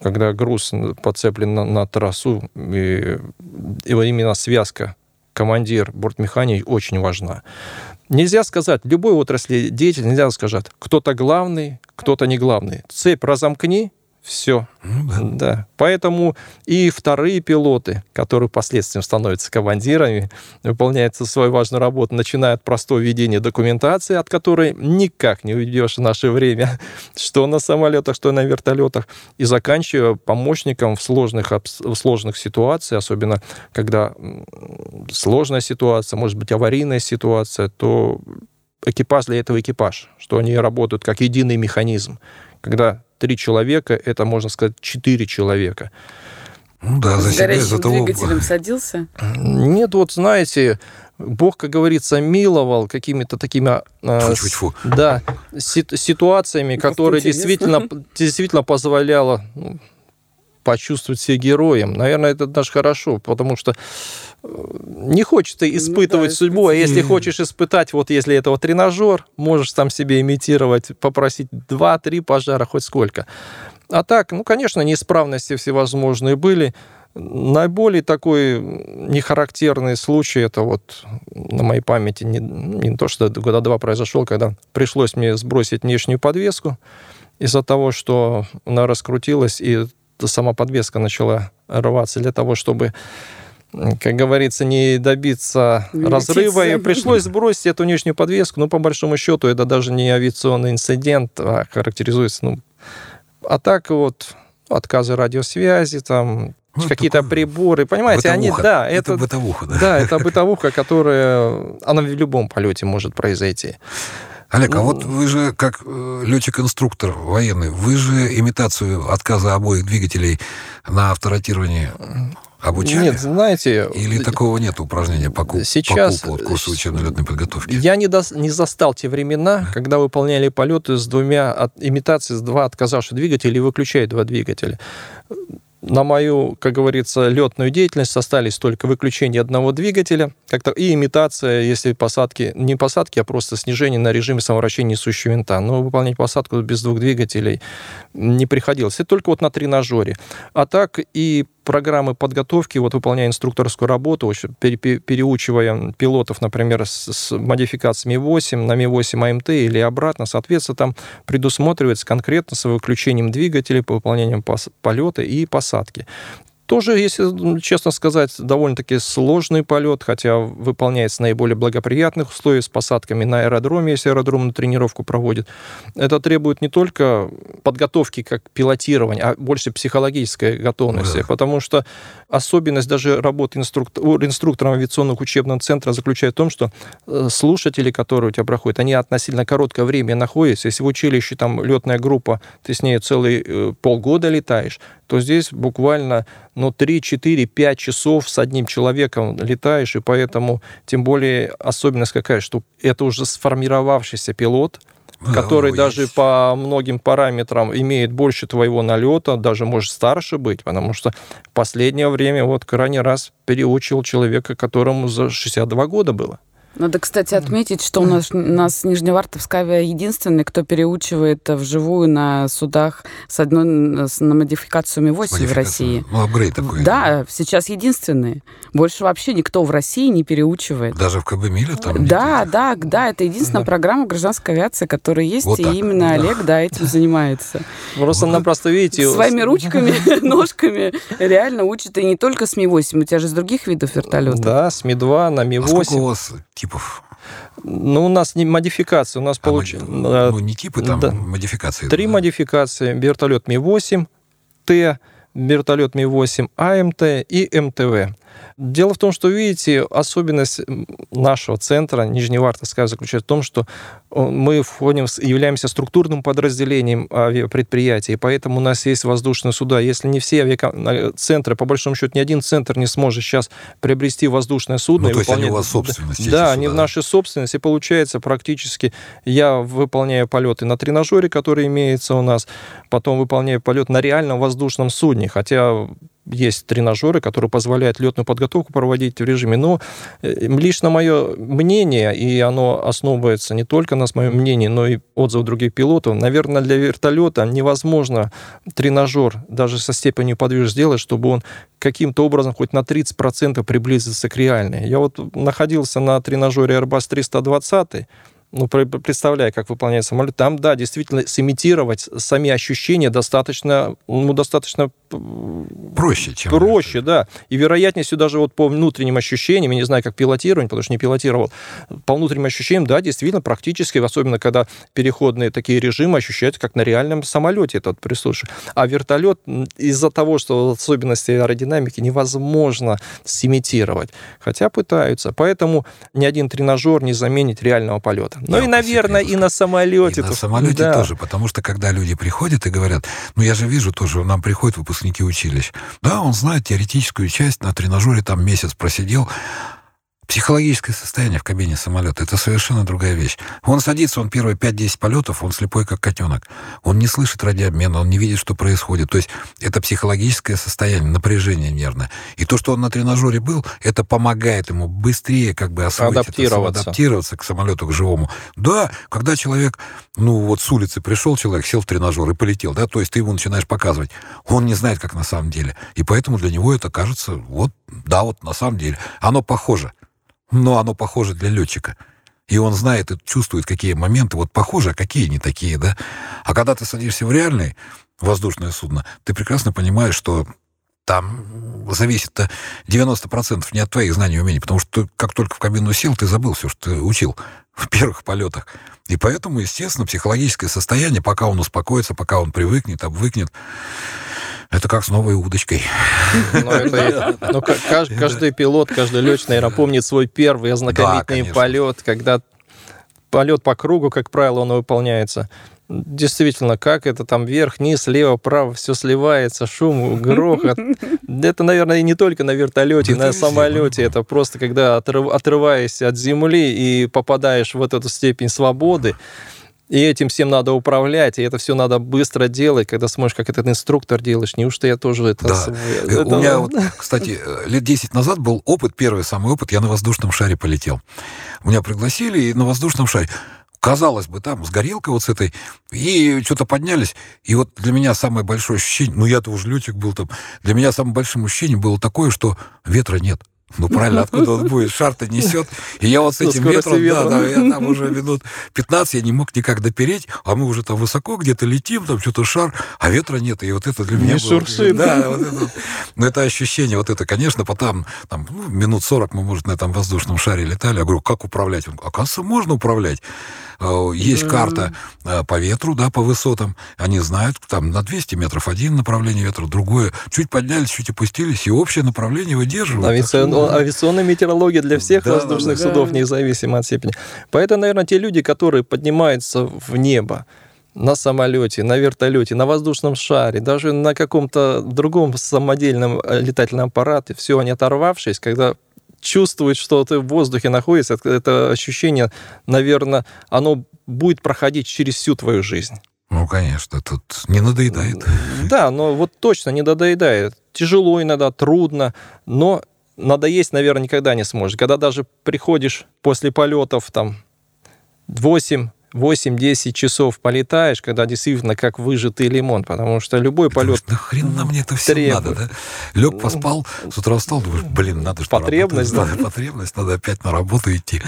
когда груз подцеплен на, на трассу, и, и именно связка командир, бортмеханик очень важна. Нельзя сказать, в любой отрасли деятельности нельзя сказать, кто-то главный, кто-то не главный. Цепь разомкни, все. Ну, да. Да. Поэтому и вторые пилоты, которые впоследствии становятся командирами, выполняют свою важную работу, начиная от простого ведения документации, от которой никак не уйдешь в наше время, [laughs] что на самолетах, что на вертолетах, и заканчивая помощником в сложных, в сложных ситуациях, особенно когда сложная ситуация, может быть, аварийная ситуация, то экипаж для этого экипаж, что они работают как единый механизм. Когда три человека, это, можно сказать, четыре человека. Ну да, за С себя, горящим за того... двигателем [laughs] садился? Нет, вот знаете, Бог, как говорится, миловал какими-то такими... э, с- Тьфу-тьфу-тьфу. Да, си- ситуациями, которые интересно. действительно, действительно позволяло ну, почувствовать себя героем. Наверное, это даже хорошо, потому что э, не хочется испытывать ну, да, судьбу, а если хочешь испытать, вот если это вот тренажер, можешь там себе имитировать, попросить 2-3 пожара, хоть сколько. А так, ну, конечно, неисправности всевозможные были. Наиболее такой нехарактерный случай, это вот на моей памяти не, не то, что года два произошел, когда пришлось мне сбросить внешнюю подвеску из-за того, что она раскрутилась, и сама подвеска начала рваться для того, чтобы как говорится, не добиться не разрыва, и [laughs] пришлось сбросить эту внешнюю подвеску. Ну, по большому счету, это даже не авиационный инцидент, а характеризуется, ну, а так вот отказы радиосвязи, там, ну, какие-то приборы, понимаете, бытовуха. они, да, это, это бытовуха, да. Да, это бытовуха, которая, она в любом полете может произойти. Олег, а вот вы же как э, летчик-инструктор военный, вы же имитацию отказа обоих двигателей на авторотировании обучали? Нет, знаете... Или такого нет упражнения по, сейчас, по купу, курсу учебно-летной подготовки? Я не, до, не застал те времена, да. когда выполняли полеты с двумя от, имитации, с два отказавших двигателя и выключая два двигателя на мою, как говорится, летную деятельность остались только выключение одного двигателя как-то, и имитация, если посадки, не посадки, а просто снижение на режиме самовращения несущего винта. Но выполнять посадку без двух двигателей не приходилось. Это только вот на тренажере. А так и программы подготовки, вот выполняя инструкторскую работу, переучивая пилотов, например, с, модификациями Ми-8 на Ми-8 АМТ или обратно, соответственно, там предусматривается конкретно с выключением двигателей по выполнению полета и посадки. Тоже, если честно сказать, довольно-таки сложный полет, хотя выполняется в наиболее благоприятных условиях с посадками на аэродроме, если аэродром на тренировку проводит. Это требует не только подготовки как пилотирования, а больше психологической готовности, да. потому что особенность даже работы инструктор, инструктором авиационных учебного центра заключается в том, что э, слушатели, которые у тебя проходят, они относительно короткое время находятся. Если в училище там летная группа, ты с ней целый э, полгода летаешь, то здесь буквально ну, 3, 4, 5 часов с одним человеком летаешь, и поэтому, тем более, особенность какая, что это уже сформировавшийся пилот, который даже есть. по многим параметрам имеет больше твоего налета, даже может старше быть, потому что в последнее время вот крайний раз переучил человека, которому за 62 года было. Надо, кстати, отметить, что у нас, у нас Нижневартовская авиа единственный, кто переучивает вживую на судах с одной на модификацию Ми-8 в России. Ну, апгрейд такой. Да, сейчас единственный. Больше вообще никто в России не переучивает. Даже в КБ Миля там? Да, да, да, это единственная да. программа гражданской авиации, которая есть, вот и именно да. Олег, да, этим [laughs] занимается. Просто нам просто, видите... Своими ручками, [laughs] [laughs] ножками реально учат, и не только с Ми-8, у тебя же с других видов вертолетов. Да, с Ми-2 на Ми-8. А сколько у вас типов? Ну, у нас не модификация, у нас а получилось... Ну, не типы, там да. модификации. Три да? модификации. Вертолет Ми-8, Т, вертолет Ми-8 АМТ и МТВ. Дело в том, что, видите, особенность нашего центра Нижневартовская заключается в том, что э, мы входим, являемся структурным подразделением авиапредприятия, и поэтому у нас есть воздушные суда. Если не все авиацентры, по большому счету, ни один центр не сможет сейчас приобрести воздушное судно. Ну, то есть выполнять... они у вас собственность? Да, они в нашей собственности. Получается, практически я выполняю полеты на тренажере, который имеется у нас, потом выполняю полет на реальном воздушном судне, хотя есть тренажеры, которые позволяют летную подготовку проводить в режиме. Но э, лично мое мнение, и оно основывается не только на моем мнении, но и отзывы других пилотов, наверное, для вертолета невозможно тренажер даже со степенью подвижности сделать, чтобы он каким-то образом хоть на 30% приблизился к реальной. Я вот находился на тренажере Airbus 320, ну, представляя, как выполняет самолет, там, да, действительно, сымитировать сами ощущения достаточно, ну, достаточно проще, чем проще, да. И вероятностью даже вот по внутренним ощущениям, я не знаю, как пилотирование, потому что не пилотировал, по внутренним ощущениям, да, действительно, практически, особенно когда переходные такие режимы ощущаются, как на реальном самолете этот присутствует. А вертолет из-за того, что особенности аэродинамики невозможно сымитировать, хотя пытаются. Поэтому ни один тренажер не заменит реального полета. Ну и, наверное, и на самолете. И на самолете да. тоже, потому что когда люди приходят и говорят, ну я же вижу тоже, нам приходят выпускники выпускники училищ. Да, он знает теоретическую часть, на тренажере там месяц просидел, Психологическое состояние в кабине самолета — это совершенно другая вещь. Он садится, он первые 5-10 полетов, он слепой, как котенок. Он не слышит радиообмена, он не видит, что происходит. То есть это психологическое состояние, напряжение нервное. И то, что он на тренажере был, это помогает ему быстрее как бы освоить адаптироваться, это, адаптироваться к самолету, к живому. Да, когда человек, ну вот с улицы пришел человек, сел в тренажер и полетел, да, то есть ты ему начинаешь показывать. Он не знает, как на самом деле. И поэтому для него это кажется, вот, да, вот на самом деле. Оно похоже но оно похоже для летчика. И он знает и чувствует, какие моменты вот похожи, а какие не такие, да. А когда ты садишься в реальное воздушное судно, ты прекрасно понимаешь, что там зависит 90% не от твоих знаний и умений, потому что как только в кабину сел, ты забыл все, что ты учил [laughs] в первых полетах. И поэтому, естественно, психологическое состояние, пока он успокоится, пока он привыкнет, обвыкнет, это как с новой удочкой. Ну, это, ну, каждый, пилот, каждый летчик, наверное, помнит свой первый ознакомительный да, полет, когда полет по кругу, как правило, он выполняется. Действительно, как это там вверх, низ, лево, право, все сливается, шум, грохот. Это, наверное, не только на вертолете, на самолете. Это просто когда отрываясь от земли и попадаешь в эту степень свободы, и этим всем надо управлять, и это все надо быстро делать, когда смотришь, как этот инструктор делаешь. Неужто я тоже это... Да. это... У меня, вот, кстати, лет 10 назад был опыт, первый самый опыт, я на воздушном шаре полетел. Меня пригласили, и на воздушном шаре казалось бы, там, с горелкой вот с этой, и что-то поднялись. И вот для меня самое большое ощущение, ну, я-то уже летчик был там, для меня самым большим ощущением было такое, что ветра нет. Ну, правильно, откуда он будет? Шар-то несет. И я вот с этим ветром, ветром, да, да, я там уже минут 15, я не мог никак допереть, а мы уже там высоко где-то летим, там что-то шар, а ветра нет. И вот это для меня не было... Шуршит. Да, вот это, ну, это ощущение, вот это, конечно, потом, там, ну, минут 40 мы, может, на этом воздушном шаре летали. Я говорю, как управлять? Он, оказывается, можно управлять. Э, есть да. карта э, по ветру, да, по высотам. Они знают, там на 200 метров один направление ветра, другое. Чуть поднялись, чуть опустились, и общее направление выдерживают. Авиацион... Так, ну, авиационная метеорология для всех да, воздушных да, судов, да. независимо от степени. Поэтому, наверное, те люди, которые поднимаются в небо, на самолете, на вертолете, на воздушном шаре, даже на каком-то другом самодельном э, летательном аппарате, все они оторвавшись, когда чувствует, что ты в воздухе находишься, это ощущение, наверное, оно будет проходить через всю твою жизнь. Ну, конечно, тут не надоедает. Да, но вот точно не надоедает. Тяжело иногда, трудно, но надоесть, наверное, никогда не сможешь. Когда даже приходишь после полетов там 8 8-10 часов полетаешь, когда действительно как выжатый лимон, потому что любой полет... Да хрена мне это все требует. надо, да? Лег, поспал, с утра встал, думаешь, блин, надо что Потребность, да. Надо, [laughs] потребность, надо опять на работу идти.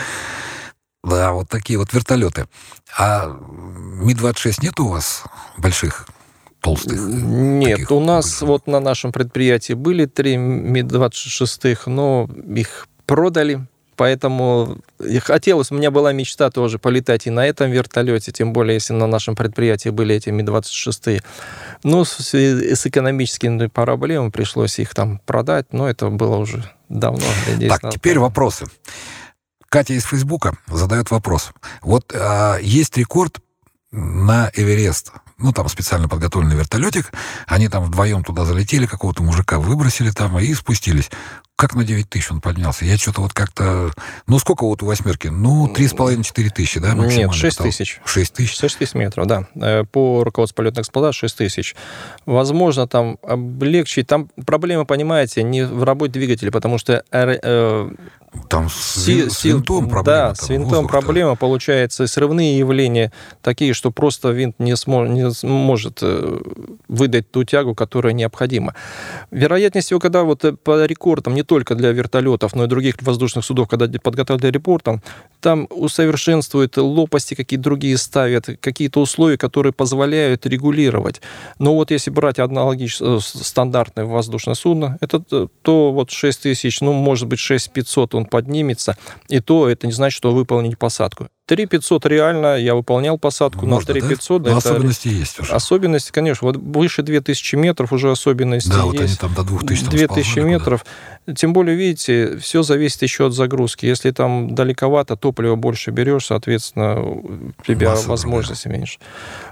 Да, вот такие вот вертолеты. А Ми-26 нет у вас больших толстых? Нет, у нас вот на нашем предприятии были три Ми-26, но их продали Поэтому хотелось, у меня была мечта тоже полетать и на этом вертолете, тем более, если на нашем предприятии были эти Ми-26. Но с, с экономическими проблемами пришлось их там продать, но это было уже давно. Так, теперь вопросы. Катя из Фейсбука задает вопрос. Вот а, есть рекорд на Эверест. Ну, там специально подготовленный вертолетик. Они там вдвоем туда залетели, какого-то мужика выбросили там и спустились. Как на 9 тысяч он поднялся? Я что-то вот как-то... Ну, сколько вот у восьмерки? Ну, 3,5-4 тысячи, да, Нет, 6 тысяч. 6 тысяч? 6 тысяч метров, да. Э, по руководству полетной эксплуатации 6 тысяч. Возможно, там облегчить... Там проблема, понимаете, не в работе двигателя, потому что э, там с, си, с винтом проблема. Да, с винтом проблема. Получается, срывные явления такие, что просто винт не, смо, не может э, выдать ту тягу, которая необходима. Вероятнее всего, когда вот по рекордам не только для вертолетов, но и других воздушных судов, когда подготовят для репорта, там усовершенствуют лопасти, какие-то другие ставят, какие-то условия, которые позволяют регулировать. Но вот если брать аналогично э, стандартное воздушное судно, это то вот 6 тысяч, ну, может быть, 6 500 он поднимется, и то это не значит, что выполнить посадку. 3500 реально, я выполнял посадку Можно, на 3500. Да? да это... особенности есть уже. Особенности, конечно, вот выше 2000 метров уже особенности да, есть. вот они там до 2000 2000 метров. Тем более, видите, все зависит еще от загрузки. Если там далековато, топлива больше берешь, соответственно, у тебя Масса возможности меньше.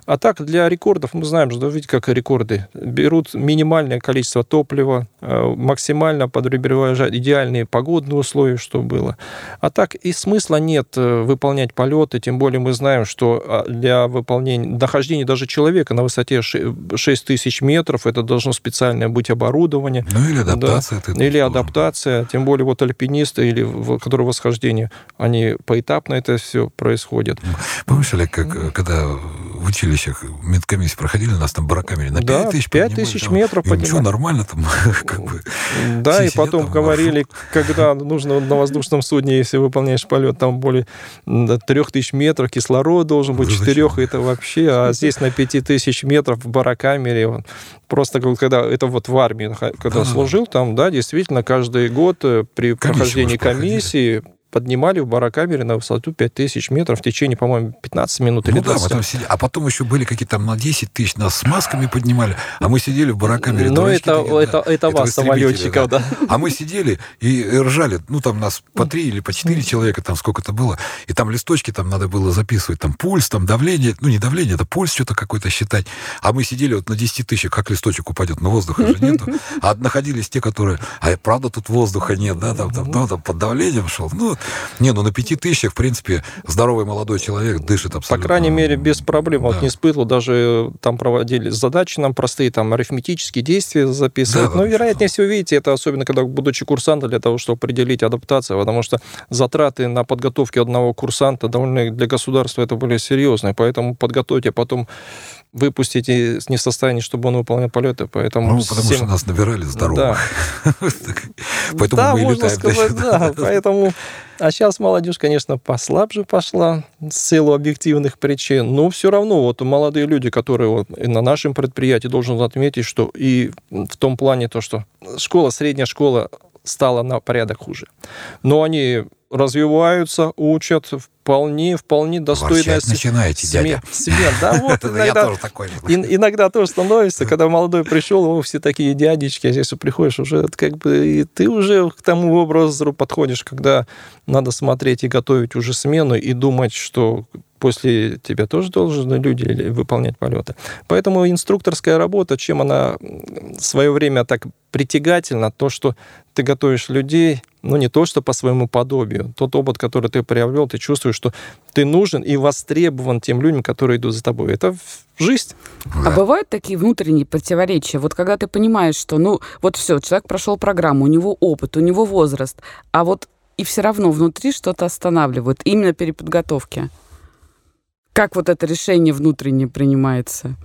А так, для рекордов, мы знаем, что видите, как рекорды. Берут минимальное количество топлива, э, максимально подразумевая идеальные погодные условия, что было. А так и смысла нет э, выполнять полеты, тем более мы знаем, что а, для выполнения, дохождения даже человека на высоте 6 тысяч метров, это должно специальное быть оборудование. Ну или адаптация. Да. Или адаптация, тем более вот альпинисты, или которые восхождение, они поэтапно это все происходит. Помнишь, Олег, как, когда в училищах медкомиссии проходили, нас там бараками на 5 Да, тысяч 5 поднимали, тысяч там, метров и ничего, поднимали. нормально там, [laughs] как бы. Да, и потом там, говорили, [laughs] когда нужно на воздушном судне, если выполняешь полет, там более м, 3000 метров, кислород должен быть, Да зачем? 4 это вообще, а здесь на 5000 метров в барокамере, просто когда, это вот в армии, когда Да-да-да. служил, там, да, действительно, каждый год э, при прохождении комиссии поднимали в барокамере на высоту 5000 метров в течение, по-моему, 15 минут или Ну да, 20. потом сиди- А потом еще были какие-то там на 10 тысяч, нас с масками поднимали, а мы сидели в барокамере. Ну, это, такие, да. это, это вас, самолетчиков, да. А мы сидели и ржали, ну, там нас по три или по четыре человека, там сколько-то было, и там листочки там надо было записывать, там пульс, там давление, ну, не давление, это пульс что-то какой-то считать. А мы сидели вот на 10 тысяч, как листочек упадет, но воздуха же нету. [laughs] А находились те, которые, а правда тут воздуха нет, да, там, там, ну, там под давлением шел. Ну, вот. не, ну, на пяти тысячах, в принципе, здоровый молодой человек дышит По абсолютно. крайней мере, без проблем. Вот Да. не испытывал, даже там проводили задачи нам простые, там арифметические действия записывать. Да, да, Но, да. вероятнее всего, видите, это особенно, когда будучи курсантом, для того, чтобы определить адаптацию, потому что затраты на подготовку одного курсанта довольно для государства это были серьезные, поэтому подготовить, а потом выпустить и не в состоянии, чтобы он выполнял полеты, поэтому... Ну, потому всем- что нас набирали здоровых. [laughs] Поэтому да, мы можно летаем сказать, [laughs] да. Поэтому... А сейчас молодежь, конечно, послабже пошла с силу объективных причин. Но все равно вот молодые люди, которые вот на нашем предприятии, должен отметить, что и в том плане то, что школа, средняя школа стала на порядок хуже. Но они развиваются, учат вполне, вполне достойно. Ворчать начинаете, дядя. Смет, да, [laughs] вот Это Я иногда тоже такой. Ин- иногда тоже становится, когда молодой пришел, о, все такие дядечки, а здесь приходишь уже, как бы и ты уже к тому образу подходишь, когда надо смотреть и готовить уже смену и думать, что после тебя тоже должны люди выполнять полеты. Поэтому инструкторская работа, чем она в свое время так притягательна, то, что ты готовишь людей, ну, не то, что по своему подобию. Тот опыт, который ты приобрел, ты чувствуешь, что ты нужен и востребован тем людям, которые идут за тобой. Это жизнь. А бывают такие внутренние противоречия? Вот когда ты понимаешь, что, ну, вот все, человек прошел программу, у него опыт, у него возраст, а вот и все равно внутри что-то останавливает, именно переподготовки. Как вот это решение внутреннее принимается?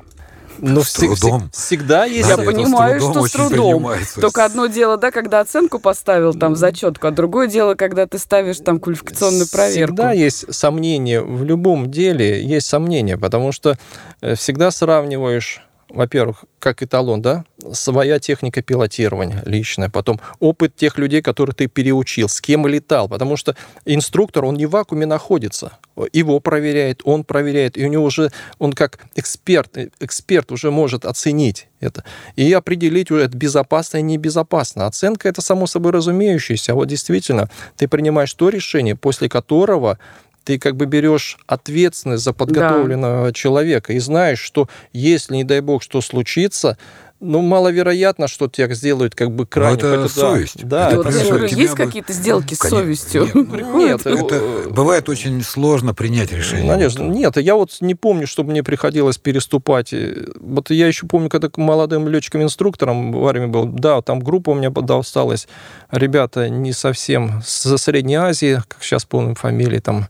Но С трудом. всегда есть... Я это с понимаю, трудом что с трудом. Только одно дело, да, когда оценку поставил там в зачетку, а другое дело, когда ты ставишь там квалификационную проверку. Всегда есть сомнения. В любом деле есть сомнения, потому что э, всегда сравниваешь во-первых, как эталон, да, своя техника пилотирования личная, потом опыт тех людей, которых ты переучил, с кем летал, потому что инструктор, он не в вакууме находится, его проверяет, он проверяет, и у него уже, он как эксперт, эксперт уже может оценить это и определить, это безопасно и небезопасно. Оценка это само собой разумеющееся, а вот действительно ты принимаешь то решение, после которого ты как бы берешь ответственность за подготовленного человека и знаешь, что если, не дай бог, что случится, ну, маловероятно, что тебя сделают как бы крайне. это хотя да, совесть. Да, Это у говорю, тебя есть бы- какие-то сделки с Конечно, совестью? нет. [laughs] Нет, Это бывает очень сложно принять решение. Вот. нет, я вот не помню, чтобы мне приходилось переступать. Вот я еще помню, когда к молодым летчиком-инструктором в армии был, да, там группа у меня да, осталась, ребята не совсем со Средней Азии, как сейчас помню фамилии, там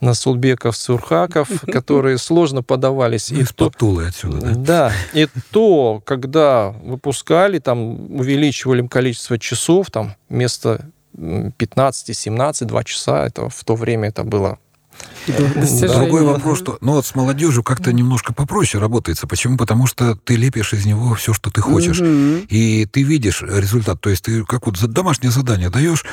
Насулбеков, Сурхаков, [laughs] которые сложно подавались. И из то, Тулы отсюда, да? да, и то, когда выпускали, там увеличивали количество часов, там вместо м, 15, 17, 2 часа, это в то время это было Достижение. Другой вопрос, что ну вот с молодежью как-то немножко попроще работается. Почему? Потому что ты лепишь из него все, что ты хочешь. Мгм. И ты видишь результат. То есть ты как вот за- домашнее задание даешь,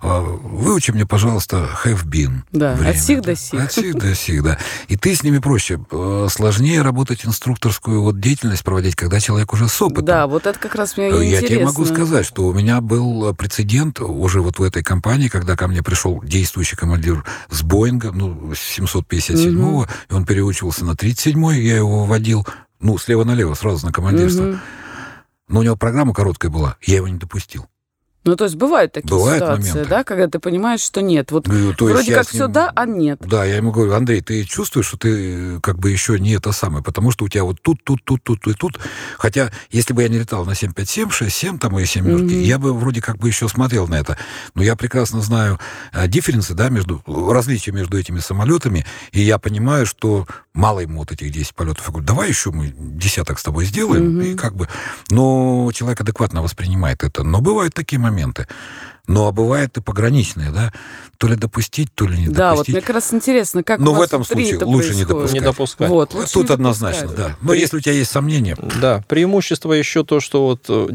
выучи мне, пожалуйста, have been. Да, время, от сих да. до сих. От сих до сих, да. И ты с ними проще. Э, Сложнее работать инструкторскую вот деятельность проводить, когда человек уже с опытом. Да, вот это как раз мне Э, Я интересно. тебе могу сказать, что у меня был прецедент уже вот в этой компании, когда ко мне пришел действующий командир с Боинга, ну, с 757-го, и он переучивался на 37-й, я его вводил, ну, слева налево, сразу на командирство. Мгм. Но у него программа короткая была, я его не допустил. Ну, то есть бывают такие Бывают ситуации, моменты. да, когда ты понимаешь, что нет. Вот Ну, то вроде как все ним- да, а нет. Да, я ему говорю, Андрей, ты чувствуешь, что ты э, как бы еще не это самое, потому что у тебя вот тут, тут, тут, тут и тут. Хотя, если бы я не летал на 757, 67 там и семерки, Мгм. я бы вроде как бы еще смотрел на это. Но я прекрасно знаю э, дифференсы, да, между, различия между этими самолетами, и я понимаю, что мало ему вот этих 10 полетов. Я говорю, давай еще мы десяток с тобой сделаем, Мгм. и как бы... Но человек адекватно воспринимает это. Но бывают такие моменты. Ну, а бывает и пограничные, да? То ли допустить, то ли не Да, вот допустить. мне как раз интересно, как Но у в этом случае это лучше не допускать. Не допускать. Вот, лучше Тут не однозначно, допускать. да. Но если у тебя есть сомнения, Да, преимущество еще то, что вот э,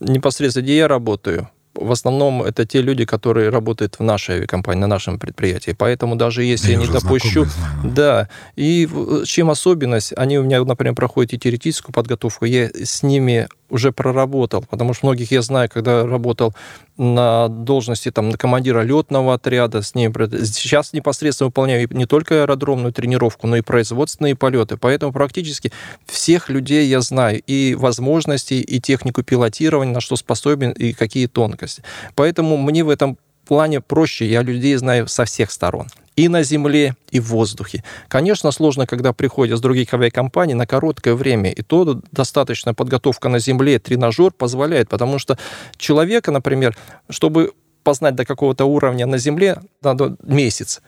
непосредственно где я работаю, в основном это те люди, которые работают в нашей авиакомпании, на нашем предприятии. Поэтому даже если я, я не допущу... знакомый. Да, и в- чем особенность, они у меня, например, проходят и теоретическую подготовку, я с ними уже проработал, потому что многих я знаю, когда работал на должности там, командира летного отряда, с про- сейчас непосредственно выполняю не только аэродромную тренировку, но и производственные полеты, поэтому практически всех людей я знаю, и возможности, и технику пилотирования, на что способен, и какие тонкости. Поэтому мне в этом плане проще, я людей знаю со всех сторон. И на земле, и в воздухе. Конечно, сложно, когда приходят с других авиакомпаний на короткое время. И то достаточно подготовка на земле, тренажер позволяет, потому что человека, например, чтобы познать до какого-то уровня на земле, надо месяц.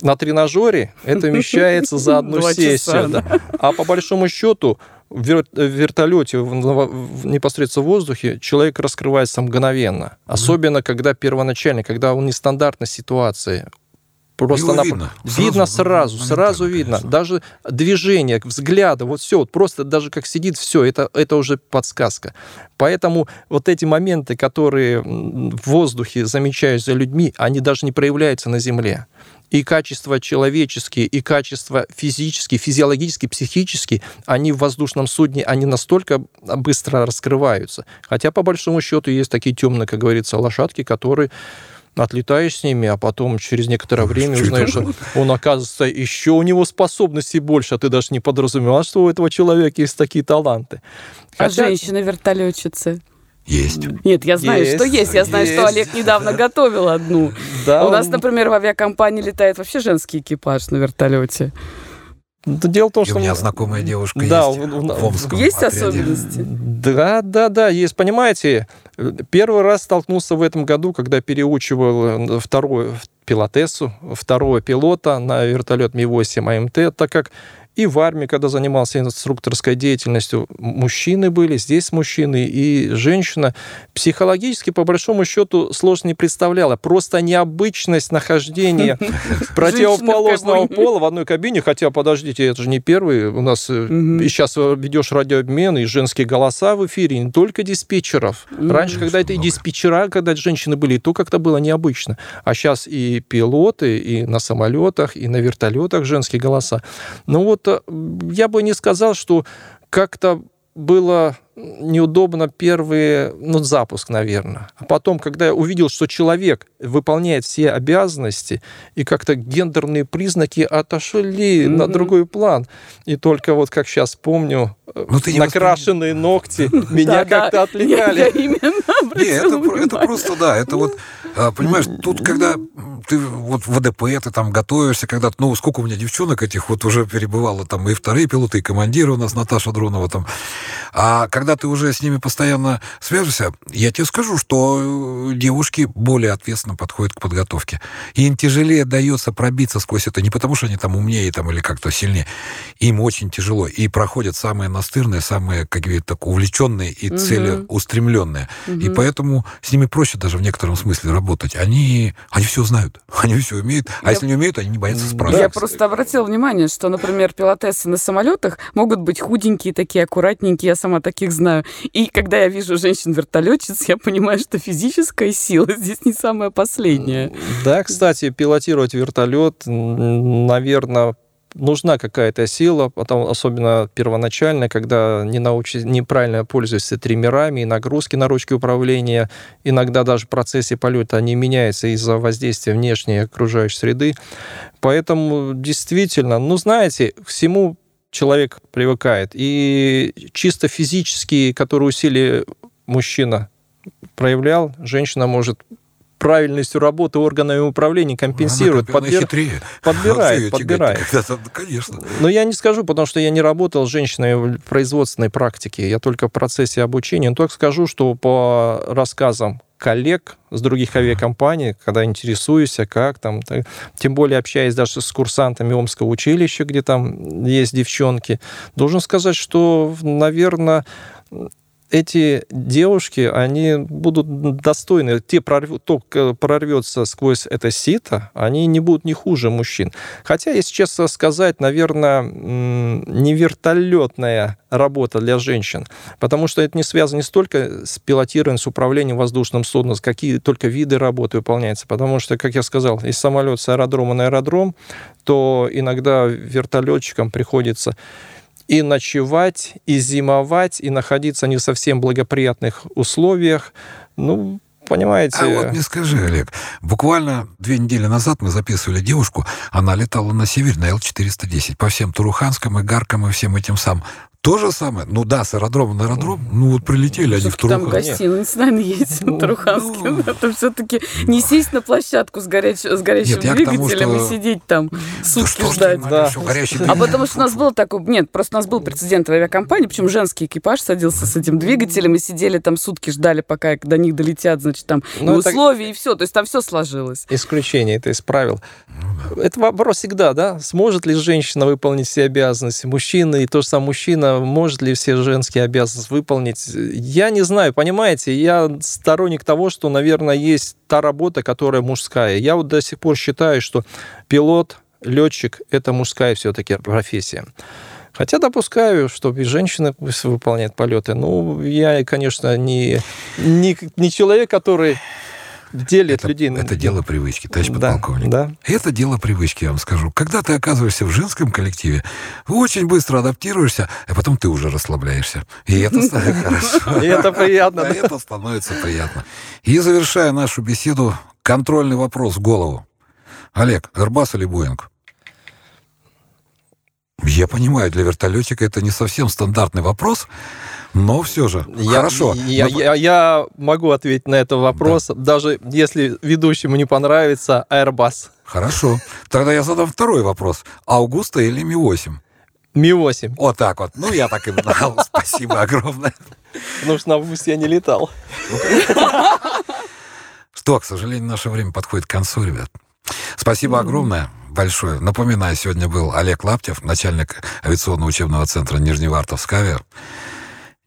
На тренажере это [laughs] вмещается за одну часа, сессию. да. А по большому счету в в вертолете, в, в- непосредственно в воздухе, человек раскрывается мгновенно. Особенно, когда первоначально, когда он нестандартной ситуации. Просто Его нап- видно. видно Сразу, сразу, сразу видно. конечно. Даже движение, взгляда, вот все, вот просто даже как сидит, все, это, это уже подсказка. Поэтому вот эти моменты, которые в воздухе замечаются за людьми, они даже не проявляются на земле. И качества человеческие, и качества физические, физиологические, психические, они в воздушном судне, они настолько быстро раскрываются. Хотя, по большому счету, есть такие темные, как говорится, лошадки, которые отлетаешь с ними, а потом через некоторое время Что узнаешь, что он, оказывается, еще у него способностей больше, а ты даже не подразумевал, что у этого человека есть такие таланты. А Хотя- женщины-вертолетчицы? есть. Нет, я знаю, Есть, что есть. Я знаю, что есть. Олег недавно готовил одну. Да, У нас, он- например, в авиакомпании летает вообще женский экипаж на вертолете. Дело в том, И что... у меня знакомая девушка Да, есть у- у- в Омском Есть отряде. особенности? Да, да, да, есть. Понимаете, первый раз столкнулся в этом году, когда переучивал э, вторую пилотессу, второго пилота на вертолет Ми-8 АМТ, так как и в армии, когда занимался инструкторской деятельностью, мужчины были, здесь мужчины и женщина. Психологически, по большому счету, сложно не представляла. Просто необычность нахождения [laughs] противоположного пола в одной кабине, хотя, подождите, это же не первый. У нас э, Мгм. и сейчас ведешь радиообмен, и женские голоса в эфире, не только диспетчеров. Раньше, когда это и диспетчера, когда женщины были, то как-то было необычно. А сейчас и пилоты, и на самолетах, и на вертолетах женские голоса. Ну вот э, я бы не сказал, что как-то было неудобно первый ну, запуск, наверное. А потом, когда я увидел, что человек выполняет все обязанности, и как-то гендерные признаки отошли на Мгм. другой план. И только вот, как сейчас помню, э, Ну, ты накрашенные ногти [laughs] меня как-то отвлекали. это, просто, да, это вот, а, понимаешь, тут, когда ты вот в ВДП, ты там готовишься, когда, ну, сколько у меня девчонок этих вот уже перебывало, там, и вторые пилоты, и командиры у нас, Наташа Дронова там, а когда ты уже с ними постоянно свяжешься, я тебе скажу, что э, девушки более ответственно подходят к подготовке. И им тяжелее дается пробиться сквозь это, не потому что они там умнее там, или как-то сильнее, им очень тяжело. И проходят самые настырные, самые какие-то увлеченные и Мгм. целеустремленные. И Мгм. поэтому с ними проще даже в некотором смысле работать. Они, они все знают, [laughs] они все умеют, а Я- если не умеют, они не боятся спрашивать. Я кстати. просто обратила внимание, что, например, пилотессы на самолетах могут быть худенькие, такие аккуратненькие, я сама таких знаю. И когда я вижу женщин-вертолетчиц, я понимаю, что физическая сила [laughs] здесь не самая последняя. Да, кстати, пилотировать вертолет, наверное, нужна какая-то сила, потом, особенно первоначально, когда не научи, неправильно пользуешься триммерами, и нагрузки на ручки управления, иногда даже в процессе полета они меняются из-за воздействия внешней окружающей среды. Поэтому действительно, ну, знаете, всему человек привыкает. И чисто физические, которые усилия мужчина проявлял, женщина может правильностью работы органами управления компенсирует, Она, подбир- хитрее. подбирает, подбирает. [laughs] Конечно. Но я не скажу, потому что я не работал с женщиной в производственной практике. Я только в процессе обучения. Но только скажу, что по рассказам коллег с других авиакомпаний, когда интересуюсь, как там, так, тем более общаясь даже с курсантами Омского училища, где там есть девчонки, должен сказать, что, наверное, эти девушки, они будут достойны, те прорвут, то, к- прорвется сквозь это сито, они не будут не хуже мужчин. Хотя, если честно сказать, наверное, не вертолетная работа для женщин, потому что это не связано не столько с пилотированием, с управлением воздушным судном, какие только виды работы выполняются, потому что, как я сказал, из самолет с аэродрома на аэродром, то иногда вертолетчикам приходится и ночевать, и зимовать, и находиться не в совсем благоприятных условиях. Ну, понимаете... А вот не скажи, Олег, буквально две недели назад мы записывали девушку, она летала на север на Л-410, по всем Туруханском и Гаркам и всем этим самым. То же самое, ну да, с аэродрома на аэродром, ну вот прилетели они в Всё-таки там гостиница, наверное, есть Ну, в Таруханске. ну. Это все-таки не сесть на площадку с, горяч... с Нет, тому, двигателем что- и сидеть там сутки ждать. Да. горячий А потому что у нас был такой... Нет, просто у нас был прецедент в авиакомпании, причем женский экипаж садился с этим двигателем и сидели там сутки, ждали, пока до них долетят, значит, там Ну, это- условия, и все. То есть там все сложилось. исключение это из правил. Это вопрос всегда, да? Сможет ли женщина выполнить все обязанности мужчины, и то же самое мужчина может ли все женские обязанности выполнить? Я не знаю, понимаете, я сторонник того, что, наверное, есть та работа, которая мужская. Я вот до сих пор считаю, что пилот, летчик – это мужская все-таки профессия. Хотя допускаю, что и женщины выполняют полеты. Ну, я, конечно, не, не, не человек, который делит Это, людей. это дело привычки, товарищ Да, подполковник. да. Это дело привычки, я вам скажу. Когда ты оказываешься в женском коллективе, очень быстро адаптируешься, а потом ты уже расслабляешься. И это [laughs] становится хорошо. И это приятно. [laughs] Это становится приятно. И завершая нашу беседу, контрольный вопрос в голову. Олег, Airbus или Боинг? Я понимаю, для вертолетчика это не совсем стандартный вопрос, но все же. Я, Хорошо. Я, Мы- я- я могу ответить на этот вопрос, даже если ведущему не понравится Airbus Хорошо. Тогда я задам второй вопрос. Аугуста или Ми-8? Ми-8, Вот так вот. Ну, я так и знал. [laughs] Спасибо огромное. потому что на Августе я не летал. Что, к сожалению, наше время подходит к концу, ребят. Спасибо огромное, большое. Напоминаю, сегодня был Олег Лаптев, начальник авиационного учебного центра Нижневартовск Авиа,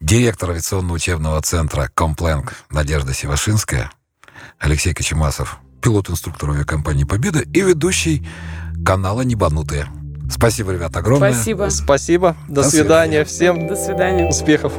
директор авиационного учебного центра Компленк Надежда Севашинская, Алексей Кочемасов, пилот-инструктор авиакомпании «Победа» и ведущий канала «Небанутые». Спасибо, ребят, огромное. Спасибо. Спасибо, до, До свидания всем, До свидания. успехов.